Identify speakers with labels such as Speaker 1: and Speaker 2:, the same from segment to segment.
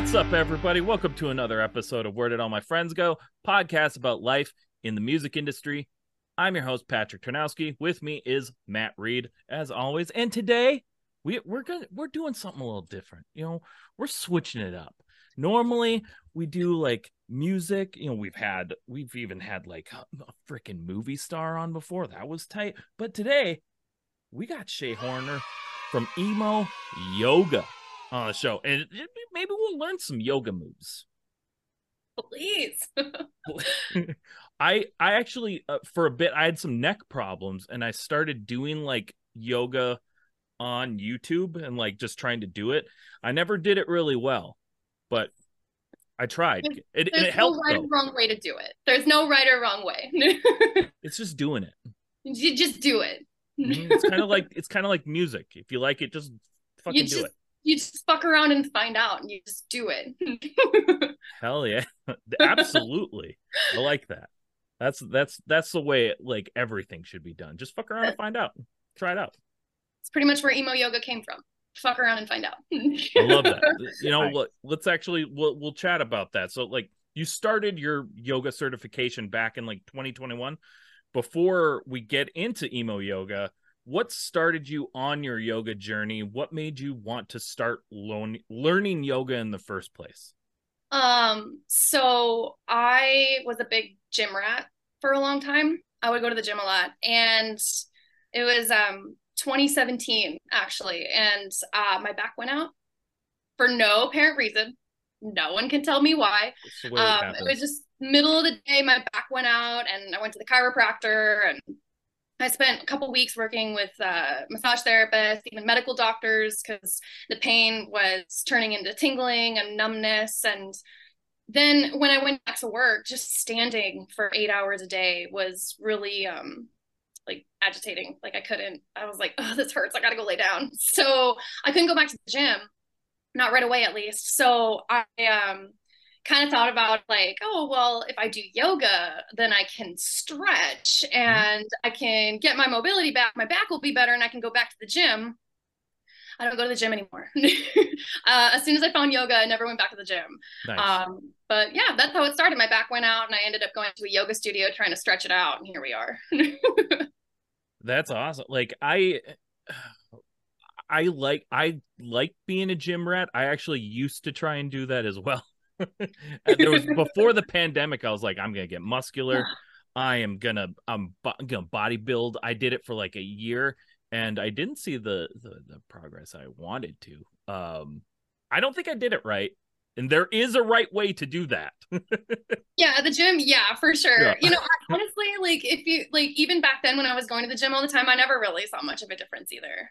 Speaker 1: What's up, everybody? Welcome to another episode of Where Did All My Friends Go? Podcast about life in the music industry. I'm your host, Patrick Turnowski. With me is Matt Reed, as always. And today we we're gonna we're doing something a little different. You know, we're switching it up. Normally we do like music. You know, we've had we've even had like a freaking movie star on before. That was tight. But today we got Chey Horner from Emo Yoga on the show, and maybe we'll learn some yoga moves.
Speaker 2: Please.
Speaker 1: I I actually uh, for a bit I had some neck problems, and I started doing like yoga on YouTube and like just trying to do it. I never did it really well, but I tried. It,
Speaker 2: There's
Speaker 1: it helped.
Speaker 2: no right
Speaker 1: though.
Speaker 2: or wrong way to do it. There's no right or wrong way.
Speaker 1: It's just doing it.
Speaker 2: you just do it.
Speaker 1: Mhm. It's kind of like it's kind of like music. If you like it, just fucking
Speaker 2: you
Speaker 1: do
Speaker 2: just
Speaker 1: it.
Speaker 2: You just fuck around and find out, and you just do it.
Speaker 1: Hell yeah, absolutely. I like that. That's that's that's the way like everything should be done. Just fuck around and find out. Try it out.
Speaker 2: it's pretty much where emo yoga came from. Fuck around and find out.
Speaker 1: I love that. You know,
Speaker 3: Nice.
Speaker 1: let, let's actually we'll we'll chat about that. So like you started your yoga certification back in like 2021. Before we get into emo yoga, what started you on your yoga journey? What made you want to start learn, learning yoga in the first place?
Speaker 2: Um, so I was a big gym rat for a long time. I would go to the gym a lot, and it was um 2017 actually, and uh, my back went out for no apparent reason. No one can tell me why.
Speaker 1: Way it
Speaker 2: Um, it was just middle of the day, my back went out, and I went to the chiropractor, and I spent a couple weeks working with uh, massage therapists, even medical doctors, because the pain was turning into tingling and numbness. And then when I went back to work, just standing for eight hours a day was really um, like agitating. Like I couldn't. I was like, oh, this hurts. I gotta go lay down. So I couldn't go back to the gym, not right away at least. So I um kind of thought about like, oh, well, if I do yoga, then I can stretch and I can get my mobility back. My back will be better and I can go back to the gym. I don't go to the gym anymore. uh, as soon as I found yoga, I never went back to the gym.
Speaker 1: nice.
Speaker 2: Um, but yeah, that's how it started. My back went out and I ended up going to a yoga studio trying to stretch it out. And here we are.
Speaker 1: That's awesome. Like I I like I like being a gym rat. I actually used to try and do that as well. There was before the pandemic I was like I'm going to get muscular. I am going to I'm bo- going to bodybuild. I did it for like a year and I didn't see the, the the progress I wanted to. Um I don't think I did it right. And there is a right way to do that.
Speaker 2: Yeah, at the gym, yeah, for sure.
Speaker 1: Yeah.
Speaker 2: You know, honestly, like if you like even back then when I was going to the gym all the time, I never really saw much of a difference either.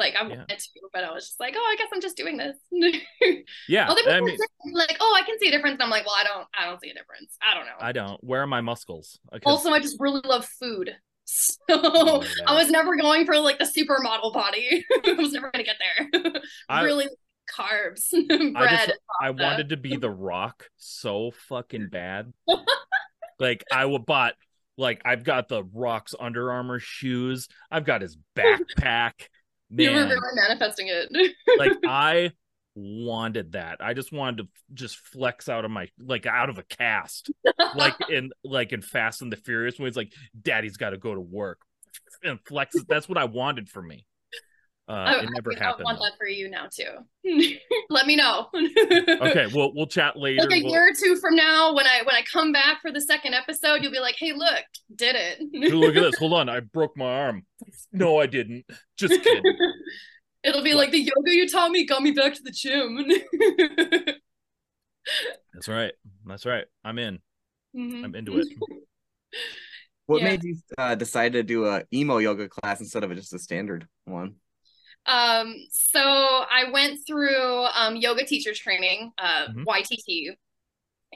Speaker 2: Like I
Speaker 1: Yeah.
Speaker 2: wanted to, but I was just like, oh, I guess I'm just doing this.
Speaker 1: yeah.
Speaker 2: Other people
Speaker 1: I mean
Speaker 2: like, oh, I can see a difference. And I'm like, well, I don't, I don't see a difference. I don't know.
Speaker 1: I don't. Where are my muscles? 'Cause-
Speaker 2: also, I just really love food. So
Speaker 1: Oh, yeah.
Speaker 2: I was never going for like the supermodel body. I was never gonna get there.
Speaker 1: I-
Speaker 2: really carbs,
Speaker 1: I
Speaker 2: bread.
Speaker 1: just I wanted to be the rock so fucking bad. like I would bought like I've got the rock's Under Armour shoes. I've got his backpack.
Speaker 2: You were really manifesting it.
Speaker 1: like I wanted that. I just wanted to just flex out of my like out of a cast. Like in like in Fast and the Furious when it's like daddy's got to go to work and flex. That's what I wanted for me. Uh,
Speaker 2: I,
Speaker 1: it never
Speaker 2: I, think I want
Speaker 1: though.
Speaker 2: that for you now too. Let me know.
Speaker 1: Okay, we'll we'll chat later.
Speaker 2: Like a
Speaker 1: We'll-
Speaker 2: year or two from now, when I when I come back for the second episode, you'll be like, "Hey, look, did it."
Speaker 1: Look at this. Hold on. I broke my arm. No, I didn't. Just kidding.
Speaker 2: It'll be like the yoga you taught me got me back to the gym.
Speaker 1: That's right. That's right. I'm in.
Speaker 2: Mhm.
Speaker 1: I'm into it.
Speaker 3: What
Speaker 2: Yeah.
Speaker 3: made you uh, decide to do a emo yoga class instead of just a standard one?
Speaker 2: Um, so I went through um, yoga teacher training, uh,
Speaker 1: Mhm.
Speaker 2: YTT,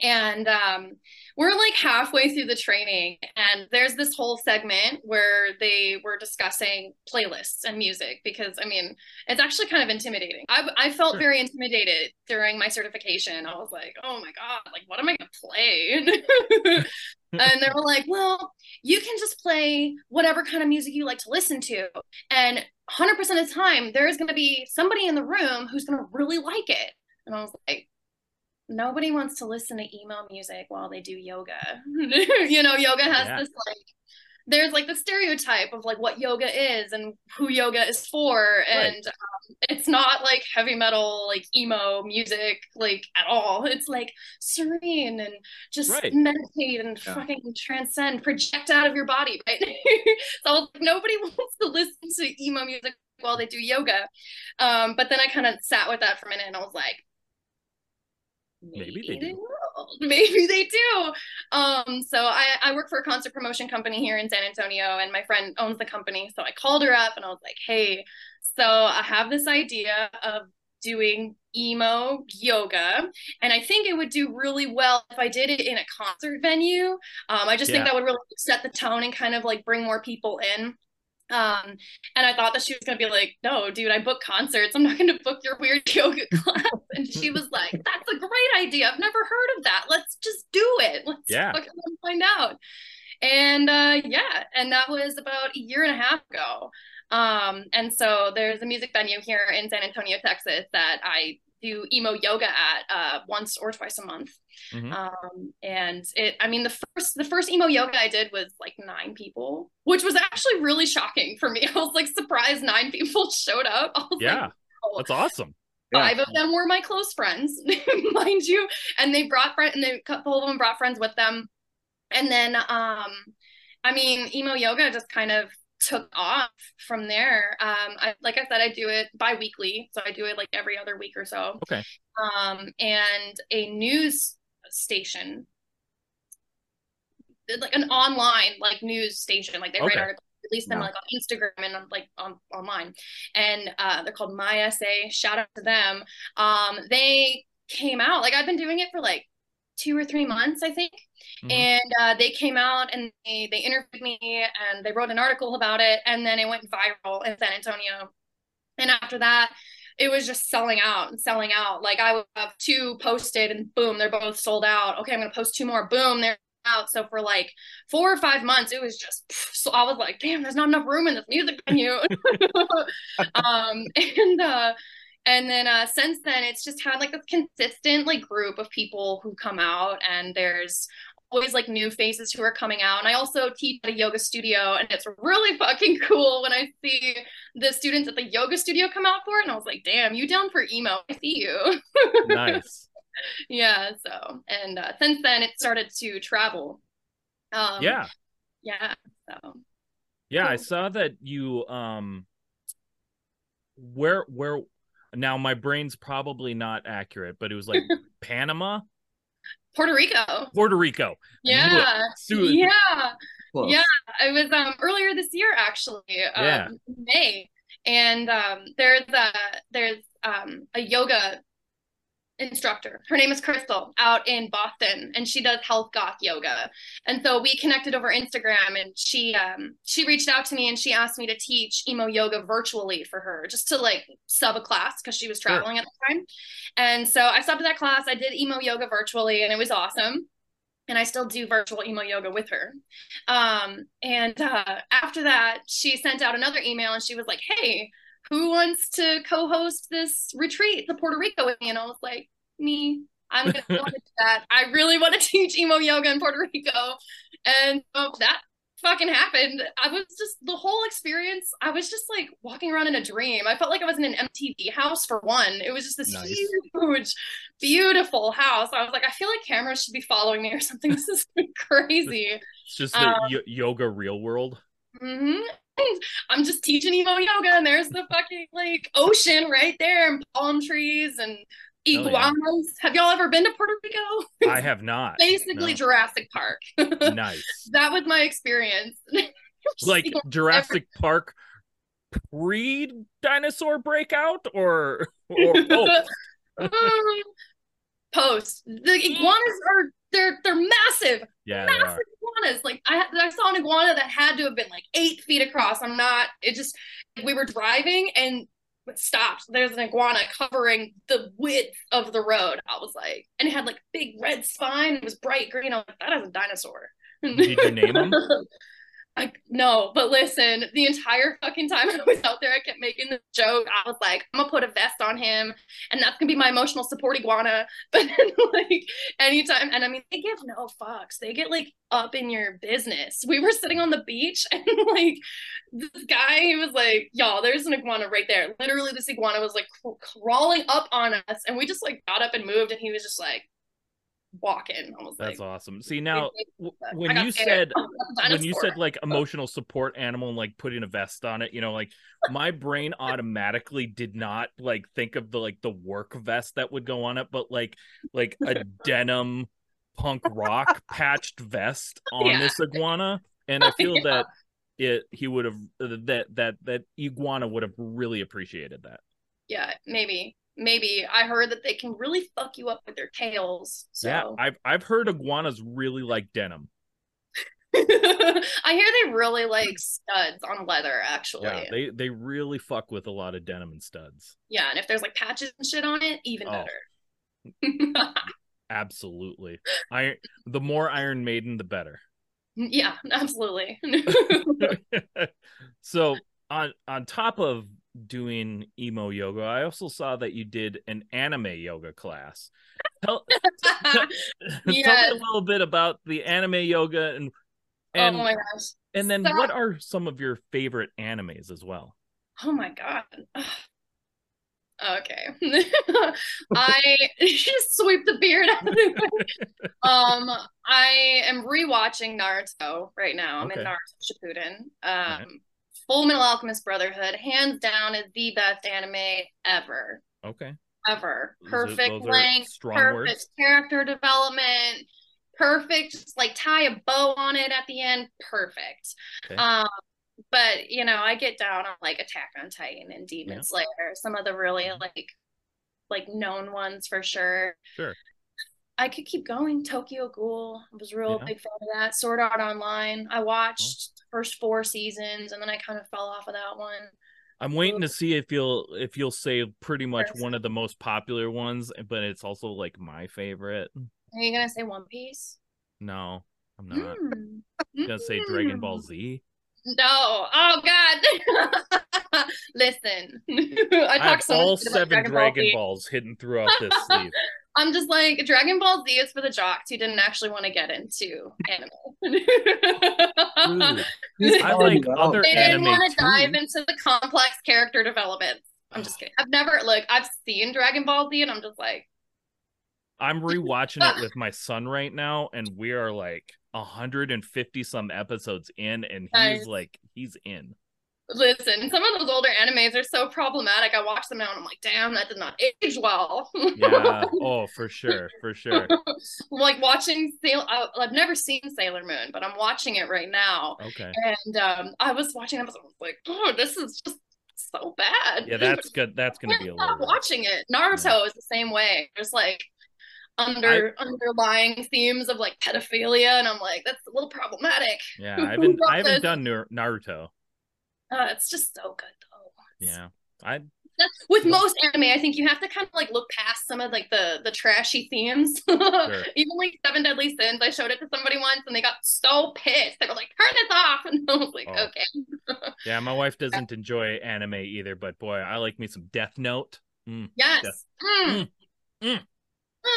Speaker 2: and um, we're like halfway through the training, and there's this whole segment where they were discussing playlists and music because I mean it's actually kind of intimidating. I I felt
Speaker 1: Sure.
Speaker 2: very intimidated during my certification. I was like, oh my god, like what am I gonna play? and they were like, well, you can just play whatever kind of music you like to listen to, and 100% of the time there's going to be somebody in the room who's going to really like it and i was like nobody wants to listen to emo music while they do yoga. you know, yoga has
Speaker 1: Yeah.
Speaker 2: this like there's like the stereotype of like what yoga is and who yoga is for and um, it's not like heavy metal like emo music like at all it's like serene and just
Speaker 1: Right.
Speaker 2: meditate and
Speaker 3: Yeah.
Speaker 2: fucking transcend project out of your body right so nobody wants to listen to emo music while they do yoga um but then i kind of sat with that for a minute and i was like
Speaker 1: Maybe they do.
Speaker 2: Maybe they do. Um, so I, I work for a concert promotion company here in San Antonio, and my friend owns the company. So I called her up and I was like, hey, so I have this idea of doing emo yoga, and I think it would do really well if I did it in a concert venue. Um, I just
Speaker 1: Yeah.
Speaker 2: think that would really set the tone and kind of like bring more people in. Um, and I thought that she was gonna be like, no, dude, I book concerts. I'm not gonna book your weird yoga class. And she was like, that's a great idea. I've never heard of that. Let's just do it. Let's
Speaker 1: Yeah.
Speaker 2: find out. And uh yeah, and that was about a year and a half ago. Um, and so there's a music venue here in San Antonio, Texas that I do emo yoga at uh once or twice a month.
Speaker 1: Mhm.
Speaker 2: Um, and it, I mean, the first, the first emo yoga I did was like nine people, which was actually really shocking for me. I was like surprised nine people showed up.
Speaker 1: Yeah.
Speaker 2: like, oh.
Speaker 1: That's awesome.
Speaker 3: Yeah.
Speaker 2: five of them were my close friends, mind you, and they brought friend, and a couple of them brought friends with them. And then, um, I mean, emo yoga just kind of took off from there. Um, I, like I said, I do it bi-weekly, so I do it like every other week or so.
Speaker 1: Okay.
Speaker 2: Um, and a news station, like an online like news station, like they write
Speaker 1: Okay.
Speaker 2: articles, release them like on Instagram and on, like on online, and uh, they're called My SA. Shout out to them. Um, they came out like I've been doing it for like two or three months, I think.
Speaker 1: Mhm.
Speaker 2: And uh, they came out and they, they interviewed me and they wrote an article about it. And then it went viral in San Antonio. And after that, it was just selling out and selling out. Like I would have two posted and boom, they're both sold out. Okay, I'm going to post two more. Boom, they're out. So for like four or five months, it was just, so I was like, damn, there's not enough room in this music venue. um, and, uh, and then uh, since then, it's just had like a consistent like group of people who come out, and there's always like new faces who are coming out. And I also teach at a yoga studio, and it's really fucking cool when I see the students at the yoga studio come out for it. And I was like, damn, you down for emo? I see you.
Speaker 1: Nice.
Speaker 2: yeah. So, and uh, since then, it started to travel. Um,
Speaker 1: yeah.
Speaker 2: Yeah. So,
Speaker 1: Yeah, I saw that you um where where now my brain's probably not accurate, but it was like Panama,
Speaker 2: Puerto Rico.
Speaker 1: Puerto Rico. I knew it.
Speaker 2: Yeah. Yeah.
Speaker 3: Close.
Speaker 2: Yeah, it was um earlier this year actually, um,
Speaker 1: Yeah.
Speaker 2: May, and um there's a there's um a yoga instructor. Her name is Crystal out in Boston, and she does health goth yoga. And so we connected over Instagram, and she um she reached out to me and she asked me to teach emo yoga virtually for her, just to like sub a class because she was
Speaker 1: Sure.
Speaker 2: traveling at the time. And so I subbed that class. I did emo yoga virtually, and it was awesome. And I still do virtual emo yoga with her. Um, and uh, after that, she sent out another email and she was like, Hey, who wants to co host this retreat to Puerto Rico with me? And I was like, Me, I'm to do that. I really want to teach emo yoga in Puerto Rico. And so that fucking happened. I was just the whole experience, I was just like walking around in a dream. I felt like I was in an MTV house for one. It was just this
Speaker 1: Nice.
Speaker 2: huge, beautiful house. I was like, I feel like cameras should be following me or something. This is crazy.
Speaker 1: It's just the
Speaker 2: Um,
Speaker 1: y- yoga real world.
Speaker 2: Hmm I'm just teaching emo yoga, and there's the fucking like ocean right there, and palm trees and
Speaker 1: yeah.
Speaker 2: iguanas. Have y'all ever been to Puerto Rico?
Speaker 1: I have not.
Speaker 2: Basically,
Speaker 1: No.
Speaker 2: Jurassic Park.
Speaker 1: Nice.
Speaker 2: that was my experience.
Speaker 1: Like Jurassic Park pre dinosaur breakout or, or oh,
Speaker 2: Um, Post the mm-hmm. iguanas are they're they're massive,
Speaker 1: yeah,
Speaker 2: massive iguanas. Like I I saw an iguana that had to have been like eight feet across. I'm not. It just we were driving and stopped. There's an iguana covering the width of the road. I was like, and it had like big red spine. It was bright green. I was like, that is a dinosaur.
Speaker 1: Did you name 'em?
Speaker 2: I no, but listen, the entire fucking time I was out there, I kept making the joke. I was like, I'm gonna put a vest on him, and that's gonna be my emotional support iguana. But then, like, anytime, and I mean, they give no fucks. They get like up in your business. We were sitting on the beach, and like, this guy, he was like, y'all, there's an iguana right there. Literally, this iguana was like cr- crawling up on us, and we just like got up and moved, and he was just like, walking. I was
Speaker 1: That's
Speaker 2: like,
Speaker 1: awesome. See now,
Speaker 2: uh,
Speaker 1: when you said when you said like emotional support animal and like putting a vest on it, you know, like my brain automatically did not like think of the like the work vest that would go on it, but like like a denim punk rock patched vest on
Speaker 2: Yeah.
Speaker 1: this iguana, and I feel
Speaker 2: Yeah.
Speaker 1: that it he would have that that that iguana would have really appreciated that.
Speaker 2: yeah, maybe, maybe. I heard that they can really fuck you up with their tails. So
Speaker 1: Yeah, I've I've heard iguanas really like denim.
Speaker 2: I hear they really like studs on leather. Actually,
Speaker 1: Yeah, they they really fuck with a lot of denim and studs.
Speaker 2: Yeah, and if there's like patches and shit on it, even
Speaker 1: Oh.
Speaker 2: better.
Speaker 1: Absolutely. Iron the more Iron Maiden, the better.
Speaker 2: yeah, absolutely.
Speaker 1: so on on top of doing emo yoga, I also saw that you did an anime yoga class. Tell, tell me a little bit about the anime yoga and and
Speaker 2: oh my gosh.
Speaker 1: and then what are some of your favorite animes as well?
Speaker 2: Oh my god. Okay. I just sweep the beard out of the way. Um, I am rewatching Naruto right now. I'm
Speaker 1: Okay.
Speaker 2: in Naruto Shippuden. Um,
Speaker 1: Right.
Speaker 2: Full Metal Alchemist Brotherhood, hands down, is the best anime ever.
Speaker 1: Okay.
Speaker 2: Ever.
Speaker 1: Those are-
Speaker 2: Perfect
Speaker 1: those are
Speaker 2: length, perfect
Speaker 1: words.
Speaker 2: character development, perfect, just like tie a bow on it at the end. Perfect.
Speaker 1: Okay.
Speaker 2: Um, but you know, I get down on like Attack on Titan and Demon
Speaker 1: Yeah.
Speaker 2: Slayer, some of the really
Speaker 1: Mhm.
Speaker 2: like like known ones for sure.
Speaker 1: Sure.
Speaker 2: I could keep going. Tokyo Ghoul. I was real
Speaker 1: Yeah.
Speaker 2: big fan of that. Sword Art Online. I watched the first four seasons and then I kind of fell off of that one.
Speaker 1: I'm waiting to see if you'll if you'll say pretty much one of the most popular ones, but it's also like my favorite.
Speaker 2: Are you gonna say One Piece?
Speaker 1: No, I'm not.
Speaker 2: Mm.
Speaker 1: I'm gonna say Dragon. Ball Z.
Speaker 2: No. Oh God. Listen. I
Speaker 1: I,
Speaker 2: talk
Speaker 1: have
Speaker 2: so
Speaker 1: all
Speaker 2: much
Speaker 1: seven
Speaker 2: Dragon,
Speaker 1: Dragon,
Speaker 2: Ball
Speaker 1: Balls hidden throughout this sleeve.
Speaker 2: I'm just like Dragon Ball Z is for the jocks who didn't actually want to get into anime.
Speaker 1: Dude, I like other
Speaker 2: they didn't want to dive into the complex character development. I'm just kidding. I've never like I've seen Dragon Ball Z and I'm just like,
Speaker 1: I'm rewatching it ah. with my son right now, and we are like 150 some episodes in, and he's
Speaker 2: Nice.
Speaker 1: like he's in.
Speaker 2: Listen, some of those older animes are so problematic. I watch them now and I'm like, damn, that did not age well.
Speaker 1: Yeah. oh, for sure, for sure.
Speaker 2: like watching Sailor I- I've never seen Sailor Moon, but I'm watching it right now.
Speaker 1: Okay.
Speaker 2: And um I was watching I was like, oh, this is just so bad.
Speaker 1: Yeah, that's good. That's gonna be a little.
Speaker 2: watching it. Naruto is the same way. There's like under underlying themes of like pedophilia, and I'm like, that's a little problematic.
Speaker 1: Yeah, I haven't. I haven't done Naruto.
Speaker 2: Uh, it's just so good though. It's-
Speaker 1: Yeah, I.
Speaker 2: With most anime, I think you have to kind of like look past some of like the the trashy themes. Even like Seven Deadly Sins, I showed it to somebody once, and they got so pissed. They were like, "Turn this off!" And I was like,
Speaker 1: Oh.
Speaker 2: "Okay,
Speaker 1: Yeah, my wife doesn't enjoy anime either, but boy, I like me some Death Note. Mm,
Speaker 2: yes." Mm.
Speaker 1: Mm.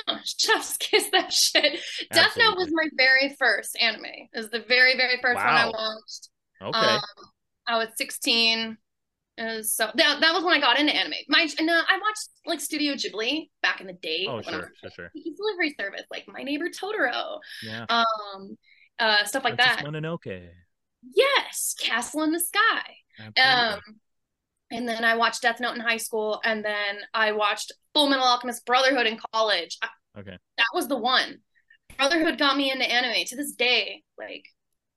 Speaker 2: Mm, Chef's kiss that shit. Death Note was my very first anime. It was the very, very first one I watched.
Speaker 1: okay.
Speaker 2: Um, I was 16. It was so that, that was when I got into anime. My and uh, I watched like Studio Ghibli back in the day.
Speaker 1: oh, sure, sure, sure.
Speaker 2: delivery service, like My Neighbor Totoro,
Speaker 1: Yeah,
Speaker 2: um, uh, stuff like
Speaker 1: Princess
Speaker 2: that.
Speaker 1: Mononoke.
Speaker 2: Yes, Castle in the Sky.
Speaker 1: Absolutely.
Speaker 2: Um, and then I watched Death Note in high school, and then I watched Full Metal Alchemist Brotherhood in college.
Speaker 1: Okay.
Speaker 2: that was the one. Brotherhood got me into anime to this day. Like,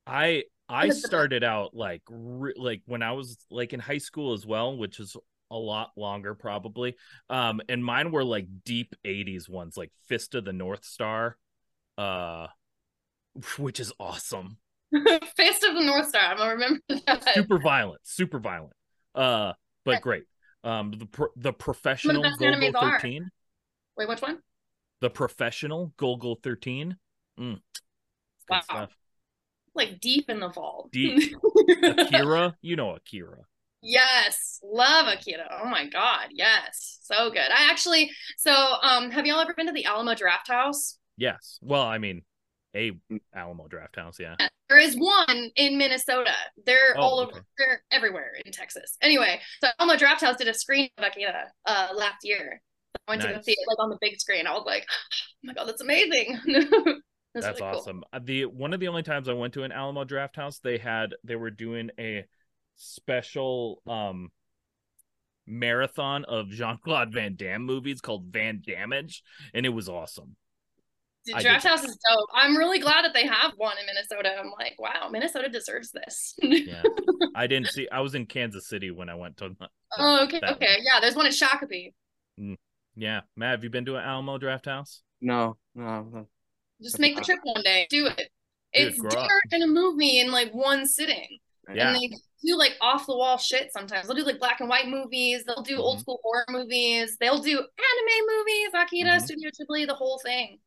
Speaker 1: I I started out like re- like when I was like in high school as well, which is a lot longer probably. Um, and mine were like deep '80s ones, like Fist of the North Star, uh, which is awesome.
Speaker 2: Fist of the North Star. I'm gonna remember that.
Speaker 1: Super violent, super violent. Uh, but great. Um, the pro- the professional Golgo
Speaker 2: animes are.
Speaker 1: 13,
Speaker 2: Wait, which one?
Speaker 1: the professional Golgo 13. Mm, good
Speaker 2: Wow.
Speaker 1: stuff.
Speaker 2: Like deep in the vault.
Speaker 1: Deep. Akira, you know Akira.
Speaker 2: Yes, love Akira. Oh my god, yes, so good. I actually, so um, have y'all ever been to the Alamo Draft House?
Speaker 1: Yes. Well, I mean, a Alamo Draft House, yeah.
Speaker 2: There is one in Minnesota. They're
Speaker 1: Oh,
Speaker 2: all over.
Speaker 1: okay.
Speaker 2: They're everywhere in Texas. Anyway, so Alamo Draft House did a screen of Akira uh, last year. I went to go see it like on the big screen. I was like, oh my god, that's amazing. That's,
Speaker 1: That's
Speaker 2: really
Speaker 1: awesome. Uh, The one of the only times I went to an Alamo Draft House, they had they were doing a special um marathon of Jean-Claude Van Damme movies called Van Damage, and it was awesome.
Speaker 2: The Draft. House is dope. I'm really glad that they have one in Minnesota. I'm like, wow, Minnesota deserves this.
Speaker 1: Yeah. I didn't see I was in Kansas City when I went to
Speaker 2: oh, okay,
Speaker 1: That
Speaker 2: okay, yeah. There's one in Shakopee.
Speaker 1: Yeah. Matt, have you been to an Alamo Draft House?
Speaker 3: No, no, no.
Speaker 2: Just make the trip one day. Do it. It's
Speaker 1: grow
Speaker 2: dinner
Speaker 1: up.
Speaker 2: and a movie in like one sitting.
Speaker 1: Yeah.
Speaker 2: And they do like off the wall shit sometimes. They'll do like black and white movies. They'll do old
Speaker 1: Mhm.
Speaker 2: school horror movies. They'll do anime movies, Akira,
Speaker 1: Mhm.
Speaker 2: Studio Ghibli, the whole thing.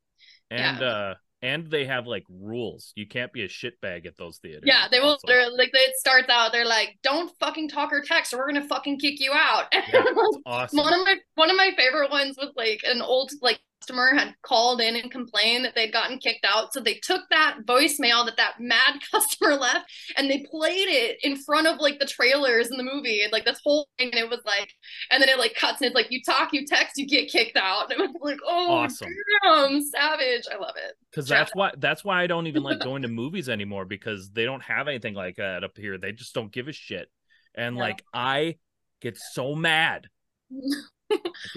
Speaker 1: And
Speaker 2: Yeah.
Speaker 1: uh and they have like rules. You can't be a shitbag at those theaters.
Speaker 2: Yeah, they will.
Speaker 1: also.
Speaker 2: They're like, it starts out. They're like, "Don't fucking talk or text, or we're gonna fucking kick you out."
Speaker 1: Yeah, awesome.
Speaker 2: one of my one of my favorite ones was like an old like customer had called in and complained that they'd gotten kicked out so they took that voicemail that that mad customer left and they played it in front of like the trailers in the movie and like this whole thing and it was like and then it like cuts and it's like you talk you text you get kicked out and it was like oh
Speaker 1: Awesome.
Speaker 2: damn savage i love it
Speaker 1: because
Speaker 2: Shout
Speaker 1: that's why that's why I don't even like going to movies anymore because they don't have anything like that up here. They just don't give a shit, and
Speaker 2: Yeah.
Speaker 1: like I get so mad.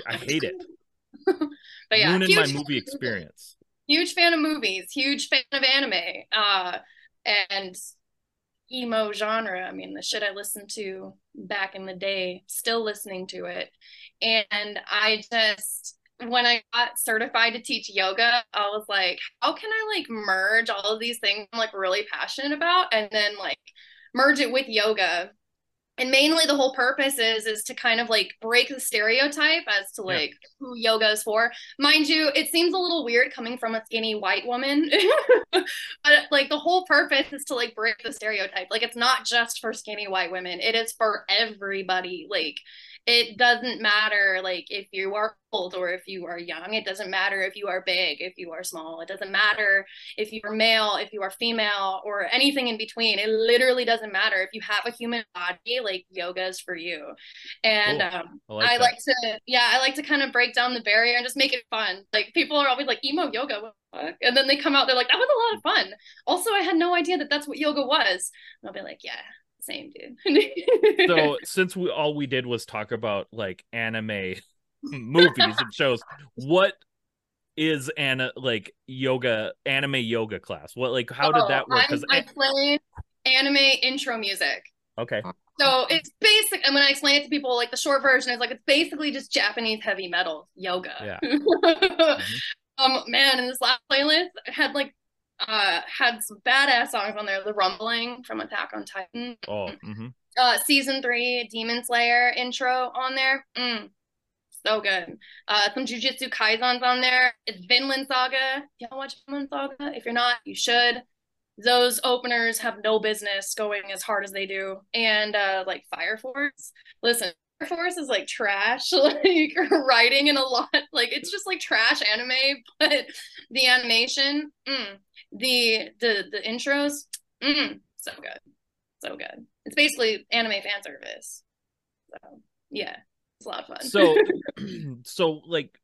Speaker 1: I hate it.
Speaker 2: but yeah
Speaker 1: Ruining my movie experience.
Speaker 2: huge fan of movies, huge fan of anime, uh, and emo genre. I mean, the shit I listened to back in the day, still listening to it. And I just, when I got certified to teach yoga, I was like, how can I like merge all of these things I'm like really passionate about and then like merge it with yoga? And mainly the whole purpose is is to kind of like break the stereotype as to
Speaker 1: Yeah.
Speaker 2: like who yoga is for mind you, it seems a little weird coming from a skinny white woman, but like the whole purpose is to like break the stereotype. Like it's not just for skinny white women; it is for everybody. Like it doesn't matter like if you are old or if you are young. It doesn't matter if you are big, if you are small. It doesn't matter if you are male, if you are female, or anything in between. It literally doesn't matter. If you have a human body, like yoga is for you. And
Speaker 1: Cool.
Speaker 2: um,
Speaker 1: I like
Speaker 2: I like to, yeah, I like to kind of break down the barrier and just make it fun. Like people are always like emo yoga, what the fuck? and then they come out, they're like, that was a lot of fun. Also, I had no idea that that's what yoga was. And I'll be like, yeah, same, dude.
Speaker 1: so since we all we did was talk about like anime movies and shows, what is an like yoga anime yoga class? What like how did that work?
Speaker 2: Oh,
Speaker 1: Because
Speaker 2: I, play anime intro music.
Speaker 1: okay,
Speaker 2: So it's basic, and when I explain it to people, like the short version is like it's basically just Japanese heavy metal yoga.
Speaker 1: Yeah.
Speaker 2: Um, man, and this last playlist had like uh had some badass songs on there. The Rumbling from Attack on Titan,
Speaker 1: oh, hmm
Speaker 2: uh, season three Demon Slayer intro on there. Mm, so good. Uh, some Jujutsu Kaisens on there. It's Vinland Saga. Y'all watch Vinland Saga? If you're not, you should. Those openers have no business going as hard as they do. And uh, like Fire Force. Listen, Force is like trash, like writing in a lot. Like it's just like trash anime, but the animation, mm, the the the intros, mm, so good, so good. It's basically anime fan service. So yeah, it's a lot of fun.
Speaker 1: so so like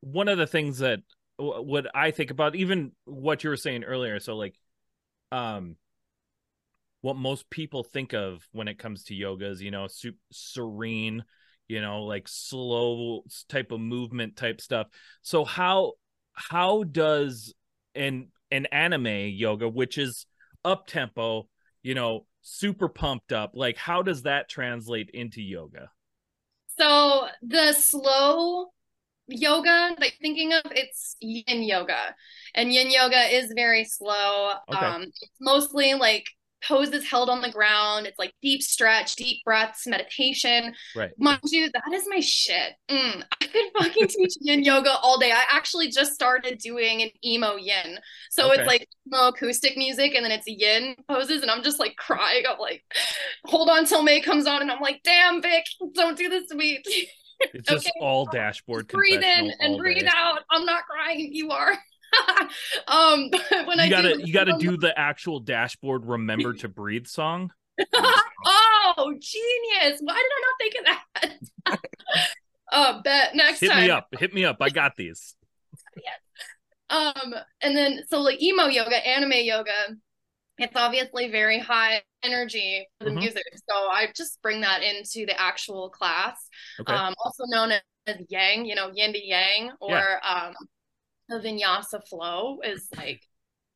Speaker 1: one of the things that what i think about even what you were saying earlier so like um what most people think of when it comes to yoga is you know serene you know like slow type of movement type stuff so how how does an an anime yoga which is up tempo you know super pumped up like how does that translate into yoga
Speaker 2: So the slow yoga that you're thinking of, it's yin yoga. And yin yoga is very slow.
Speaker 1: Okay.
Speaker 2: Um, it's mostly like poses held on the ground. It's like deep stretch, deep breaths, meditation.
Speaker 1: Right.
Speaker 2: Mind you, that is my shit. Mm, I could fucking teach yin yoga all day. I actually just started doing an emo yin. So
Speaker 1: Okay.
Speaker 2: it's like emo acoustic music and then it's yin poses. And I'm just like crying. I'm like, hold on till May comes on. And I'm like, damn, Vic, don't do this to me.
Speaker 1: It's just
Speaker 2: Okay.
Speaker 1: all dashboard
Speaker 2: breathe in and breathe
Speaker 1: day.
Speaker 2: out. I'm not crying. You are. um, when I
Speaker 1: You gotta
Speaker 2: do,
Speaker 1: you gotta do the actual dashboard remember to breathe song.
Speaker 2: oh, genius! Why did I not think of that? uh, bet next
Speaker 1: Hit
Speaker 2: time.
Speaker 1: me up. Hit me up. I got these.
Speaker 2: Um, and then so like emo yoga, anime yoga, it's obviously very high energy for the
Speaker 1: Mhm.
Speaker 2: music. So I just bring that into the actual class.
Speaker 1: Okay.
Speaker 2: Um, also known as yang, you know, yin to yang, or um, the vinyasa flow is like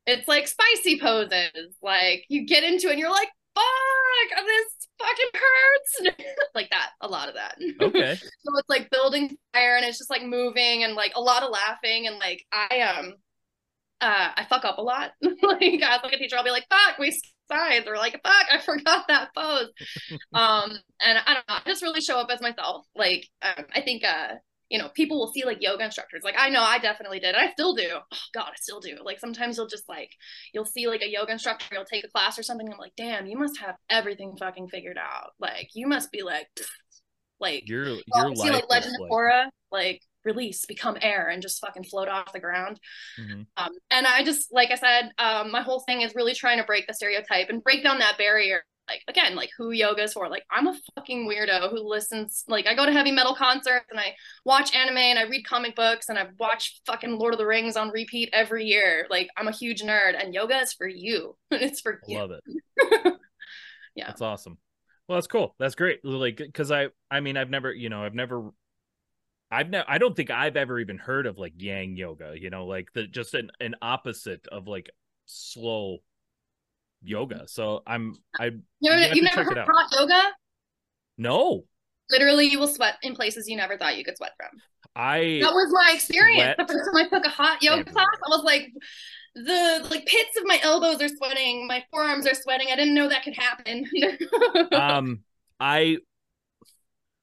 Speaker 2: it's like spicy poses. Like you get into it and you're like, fuck, this fucking hurts. like that, a lot of that.
Speaker 1: okay.
Speaker 2: So it's like building fire and it's just like moving and like a lot of laughing and like I um uh I fuck up a lot. like as like a teacher, I'll be like, fuck, we sides or like fuck, I forgot that pose. um and I don't know, I just really show up as myself. Like um, I think uh you know, people will see like yoga instructors. Like I know I definitely did. I still do. Oh God, I still do. Like sometimes you'll just like you'll see like a yoga instructor, you'll take a class or something. And I'm like, damn, you must have everything fucking figured out. Like you must be like like
Speaker 1: you're
Speaker 2: well, see like Legend of Korra, like release, become air, and just fucking float off the ground.
Speaker 1: Mhm.
Speaker 2: Um, and I just, like I said, um, my whole thing is really trying to break the stereotype and break down that barrier. Like again, like who yoga is for. Like I'm a fucking weirdo who listens. Like I go to heavy metal concerts and I watch anime and I read comic books and I watch fucking Lord of the Rings on repeat every year. Like I'm a huge nerd and yoga is for you. And it's for
Speaker 1: I
Speaker 2: you.
Speaker 1: love it.
Speaker 2: Yeah.
Speaker 1: That's awesome. Well, that's cool. That's great. Like, because I, I mean, I've never, you know, I've never, I've never, I don't think I've ever even heard of like Yang Yoga. You know, like the just an an opposite of like slow yoga. So I'm, I
Speaker 2: you've
Speaker 1: you've
Speaker 2: never heard
Speaker 1: out.
Speaker 2: hot yoga?
Speaker 1: no,
Speaker 2: Literally, you will sweat in places you never thought you could sweat from.
Speaker 1: I
Speaker 2: that was my experience.
Speaker 1: sweat
Speaker 2: The first time I took a hot yoga class, I was like, the like pits of my elbows are sweating, my forearms are sweating. I didn't know that could happen.
Speaker 1: um i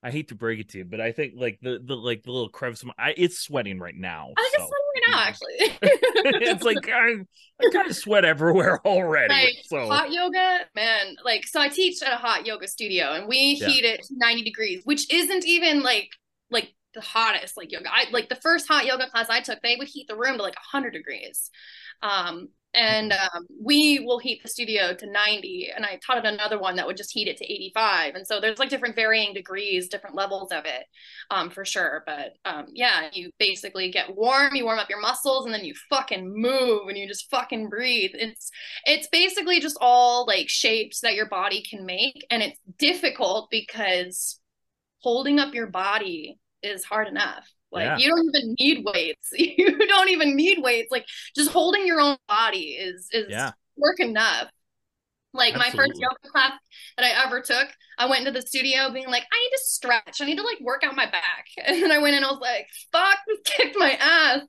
Speaker 1: i hate to break it to you but i think like the the like the little crevice of my, I, it's sweating right now
Speaker 2: I
Speaker 1: so.
Speaker 2: sweating right now, actually.
Speaker 1: it's like I, I kind of sweat everywhere already
Speaker 2: Like,
Speaker 1: so
Speaker 2: hot yoga, man. Like, so I teach at a hot yoga studio, and we
Speaker 1: Yeah.
Speaker 2: heat it to ninety degrees, which isn't even like like the hottest like yoga. I like the first hot yoga class I took, they would heat the room to like hundred degrees. Um, and um, we will heat the studio to 90 and i taught another one that would just heat it to 85 and so there's like different varying degrees different levels of it um, for sure. But um, yeah you basically get warm you warm up your muscles and then you fucking move and you just fucking breathe. It's it's basically just all like shapes that your body can make and it's difficult because holding up your body is hard enough like
Speaker 1: Yeah.
Speaker 2: you don't even need weights you don't even need weights like just holding your own body is is
Speaker 1: Yeah.
Speaker 2: work enough like my first yoga class that I ever took, I went into the studio being like, I need to stretch. I need to like work out my back. And then I went in, I was like, fuck, this kicked my ass.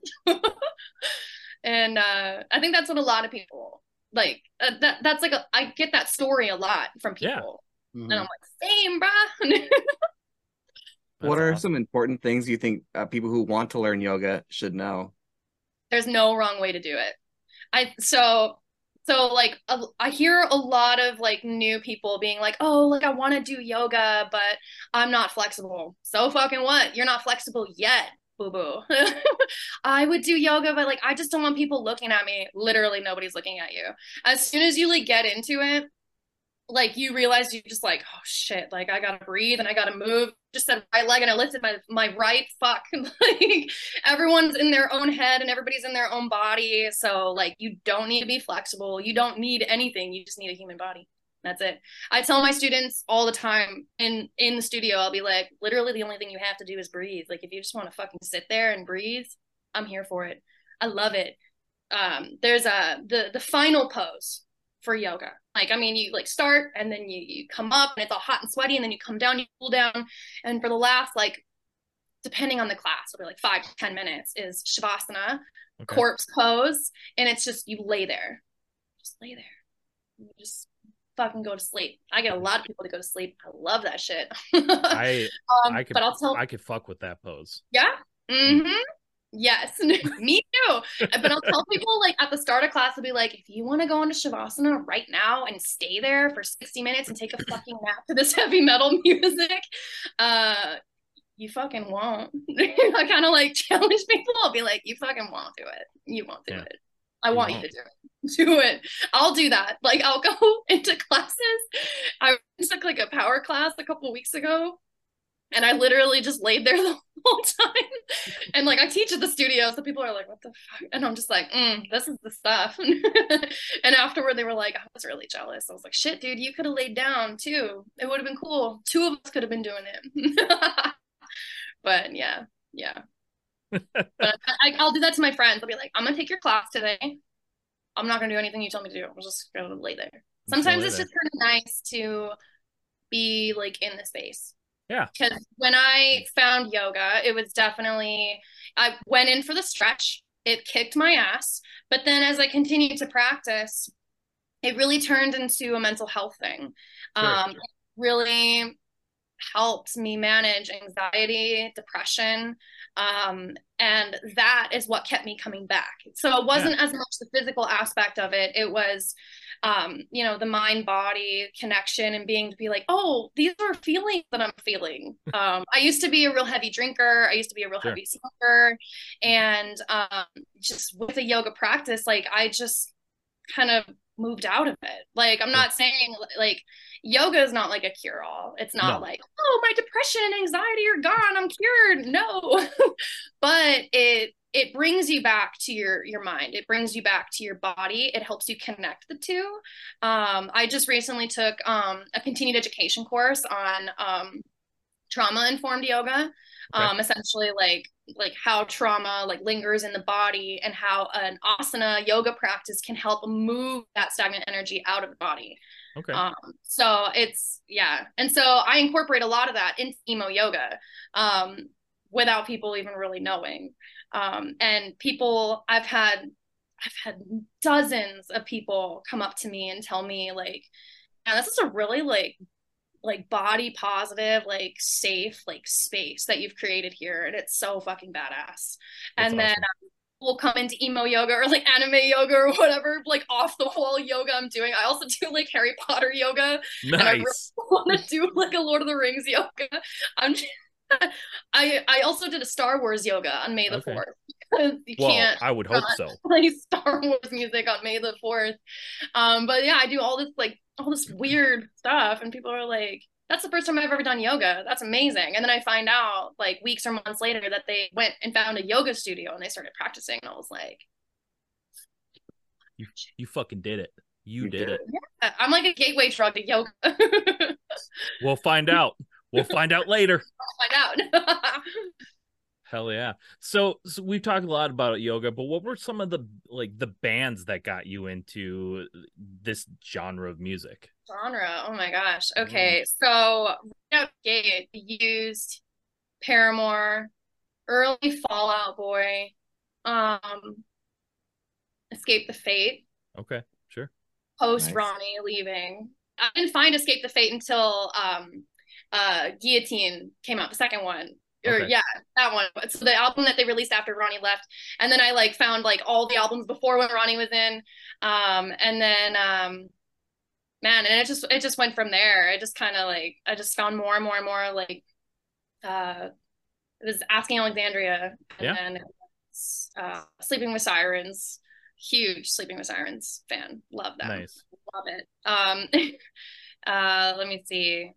Speaker 2: and uh, I think that's what a lot of people like. Uh, that that's like a, I get that story a lot from
Speaker 1: Yeah.
Speaker 2: people,
Speaker 3: Mhm.
Speaker 2: and I'm like, same, bruh.
Speaker 3: What are
Speaker 1: awesome.
Speaker 3: some important things you think uh, people who want to learn yoga should know?
Speaker 2: there's no wrong way to do it. I so so like a, i hear a lot of like new people being like oh like i want to do yoga but i'm not flexible. So fucking what? You're not flexible yet boo boo i would do yoga but like i just don't want people looking at me. Literally nobody's looking at you. As soon as you like get into it like you realize you just like oh shit like i gotta breathe and i gotta move. Just said right leg and i lifted my my right fuck like everyone's in their own head and everybody's in their own body so like you don't need to be flexible. You don't need anything. You just need a human body. That's it. I tell my students all the time in in the studio i'll be like literally the only thing you have to do is breathe. Like if you just want to fucking sit there and breathe i'm here for it. I love it. Um there's a the the final pose for yoga like i mean you like start and then you you come up and it's all hot and sweaty and then you come down you cool down and for the last like depending on the class it'll be like five to ten minutes is shavasana
Speaker 1: Okay.
Speaker 2: corpse pose and it's just you lay there just lay there you just fucking go to sleep. I get a lot of people to go to sleep. I love that shit.
Speaker 1: I
Speaker 2: um,
Speaker 1: I could
Speaker 2: but I'll tell
Speaker 1: I could fuck with that pose.
Speaker 2: yeah. Mm-hmm. Yes, me too. But I'll tell people like at the start of class, I'll be like, if you want to go into Shavasana right now and stay there for 60 minutes and take a fucking nap to this heavy metal music, uh, you fucking won't. I kind of like challenge people. I'll be like, you fucking won't do it. You won't do
Speaker 1: Yeah.
Speaker 2: it. I
Speaker 1: You
Speaker 2: want
Speaker 1: won't.
Speaker 2: you to do it. Do it. I'll do that. Like I'll go into classes. I took like a power class a couple weeks ago and I literally just laid there the whole time. And like I teach at the studio, so people are like, "What the fuck?" And I'm just like, mm, "This is the stuff." and afterward, they were like, "I was really jealous." I was like, "Shit, dude, you could have laid down too. It would have been cool. Two of us could have been doing it." but yeah, yeah. but I, I'll do that to my friends. I'll be like, "I'm gonna take your class today. I'm not gonna do anything you tell me to do. I'm just gonna lay there." Sometimes it's just kind of nice to be like in the space.
Speaker 1: Yeah.
Speaker 2: Because when I found yoga, it was definitely, I went in for the stretch, it kicked my ass. But then as I continued to practice, it really turned into a mental health thing.
Speaker 1: Sure.
Speaker 2: Um, really helped me manage anxiety, depression. Um, and that is what kept me coming back. So it wasn't as much the physical aspect of it, it was um, you know, the mind body connection and being to be like, oh, these are feelings that I'm feeling. Um, I used to be a real heavy drinker. I used to be a real
Speaker 1: Sure.
Speaker 2: heavy smoker. And um, just with the yoga practice, like I just kind of moved out of it. Like, I'm not saying like yoga is not like a cure all. It's not
Speaker 1: No.
Speaker 2: like, oh, my depression and anxiety are gone. I'm cured. No, but it, it brings you back to your your mind it brings you back to your body it helps you connect the two um, i just recently took um, a continued education course on um, trauma informed yoga
Speaker 1: Okay.
Speaker 2: um, essentially like like how trauma like lingers in the body and how an asana yoga practice can help move that stagnant energy out of the body
Speaker 1: Okay.
Speaker 2: um, so it's yeah, and so I incorporate a lot of that into emo yoga, um, without people even really knowing. Um, and people, I've had, I've had dozens of people come up to me and tell me like, "Man, this is a really like, like body positive, like safe, like space that you've created here, and it's so fucking badass."
Speaker 1: That's
Speaker 2: and then
Speaker 1: awesome.
Speaker 2: will come into emo yoga or like anime yoga or whatever, like off the wall yoga I'm doing. I also do like Harry Potter yoga. And I really want to do like a Lord of the Rings yoga. I'm I I also did a Star Wars yoga on May the 4th because you
Speaker 1: Well,
Speaker 2: can't
Speaker 1: I would hope so.
Speaker 2: play Star Wars music on May the 4th. Um but yeah, I do all this like all this weird stuff and people are like that's the first time I've ever done yoga. That's amazing. And then I find out like weeks or months later that they went and found a yoga studio and they started practicing and I was like
Speaker 1: You you fucking did it. You,
Speaker 3: You
Speaker 1: did,
Speaker 3: did
Speaker 1: it.
Speaker 2: I- I'm like a gateway drug to yoga.
Speaker 1: We'll find out. We'll find out later.
Speaker 2: Find out.
Speaker 1: Hell yeah. So, so we've talked a lot about yoga, but what were some of the like the bands that got you into this genre of music?
Speaker 2: genre. Oh my gosh. Okay. So right gate used Paramore, early Fall Out Boy, um, Escape the Fate,
Speaker 1: Okay, sure.
Speaker 2: post
Speaker 3: Nice.
Speaker 2: Ronnie leaving. I didn't find Escape the Fate until um uh Guillotine came out, the second one. Or
Speaker 1: Okay.
Speaker 2: yeah, that one. So the album that they released after Ronnie left. And then I like found like all the albums before when Ronnie was in. Um and then um man, and it just it just went from there. I just kind of like I just found more and more and more like uh it was Asking Alexandria and
Speaker 1: Yeah.
Speaker 2: then uh Sleeping with Sirens. Huge Sleeping with Sirens fan. Love that.
Speaker 1: Nice.
Speaker 2: love it. Um, uh, let me see.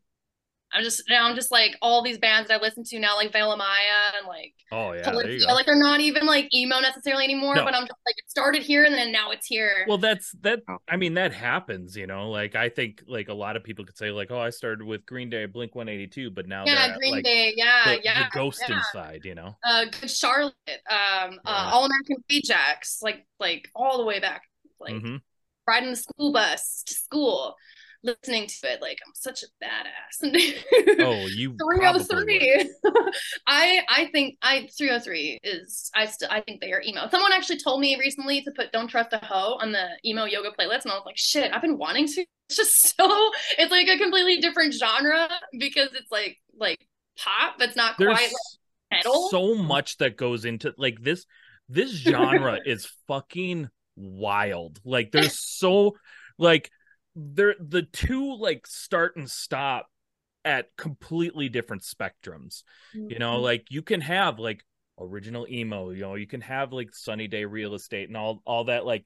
Speaker 2: I'm just now. I'm just like all these bands that I listen to now, like Veil Maya and like
Speaker 1: Oh yeah, there you go.
Speaker 2: Like they're not even like emo necessarily anymore,
Speaker 1: No.
Speaker 2: but I'm just like it started here and then now it's here.
Speaker 1: Well, that's that.
Speaker 3: Oh.
Speaker 1: I mean, that happens, you know. Like I think, like a lot of people could say, like, "Oh, I started with Green Day, Blink One Eighty Two, but now
Speaker 2: yeah,
Speaker 1: they're
Speaker 2: Green
Speaker 1: like
Speaker 2: Day. Yeah,
Speaker 1: the,
Speaker 2: yeah.
Speaker 1: the ghosting
Speaker 2: yeah.
Speaker 1: side, you know."
Speaker 2: Uh, Good Charlotte. Um,
Speaker 1: Yeah.
Speaker 2: uh, All American Rejects. Like like all the way back. Like
Speaker 1: Mhm.
Speaker 2: riding the school bus to school. Listening to it like I'm such a badass.
Speaker 1: Oh, you
Speaker 2: 3OH!3. I I think I 3OH!3 is I still I think they are emo. Someone actually told me recently to put "Don't Trust a Hoe" on the emo yoga playlist, and I was like, shit, I've been wanting to. It's just so it's like a completely different genre because it's like like pop, but it's not
Speaker 1: There's
Speaker 2: quite like metal.
Speaker 1: so much that goes into like this this genre is fucking wild. Like there's so like there the two like start and stop at completely different spectrums. You know,
Speaker 2: Mhm.
Speaker 1: like you can have like original emo, you know, you can have like sunny day real estate and all all that like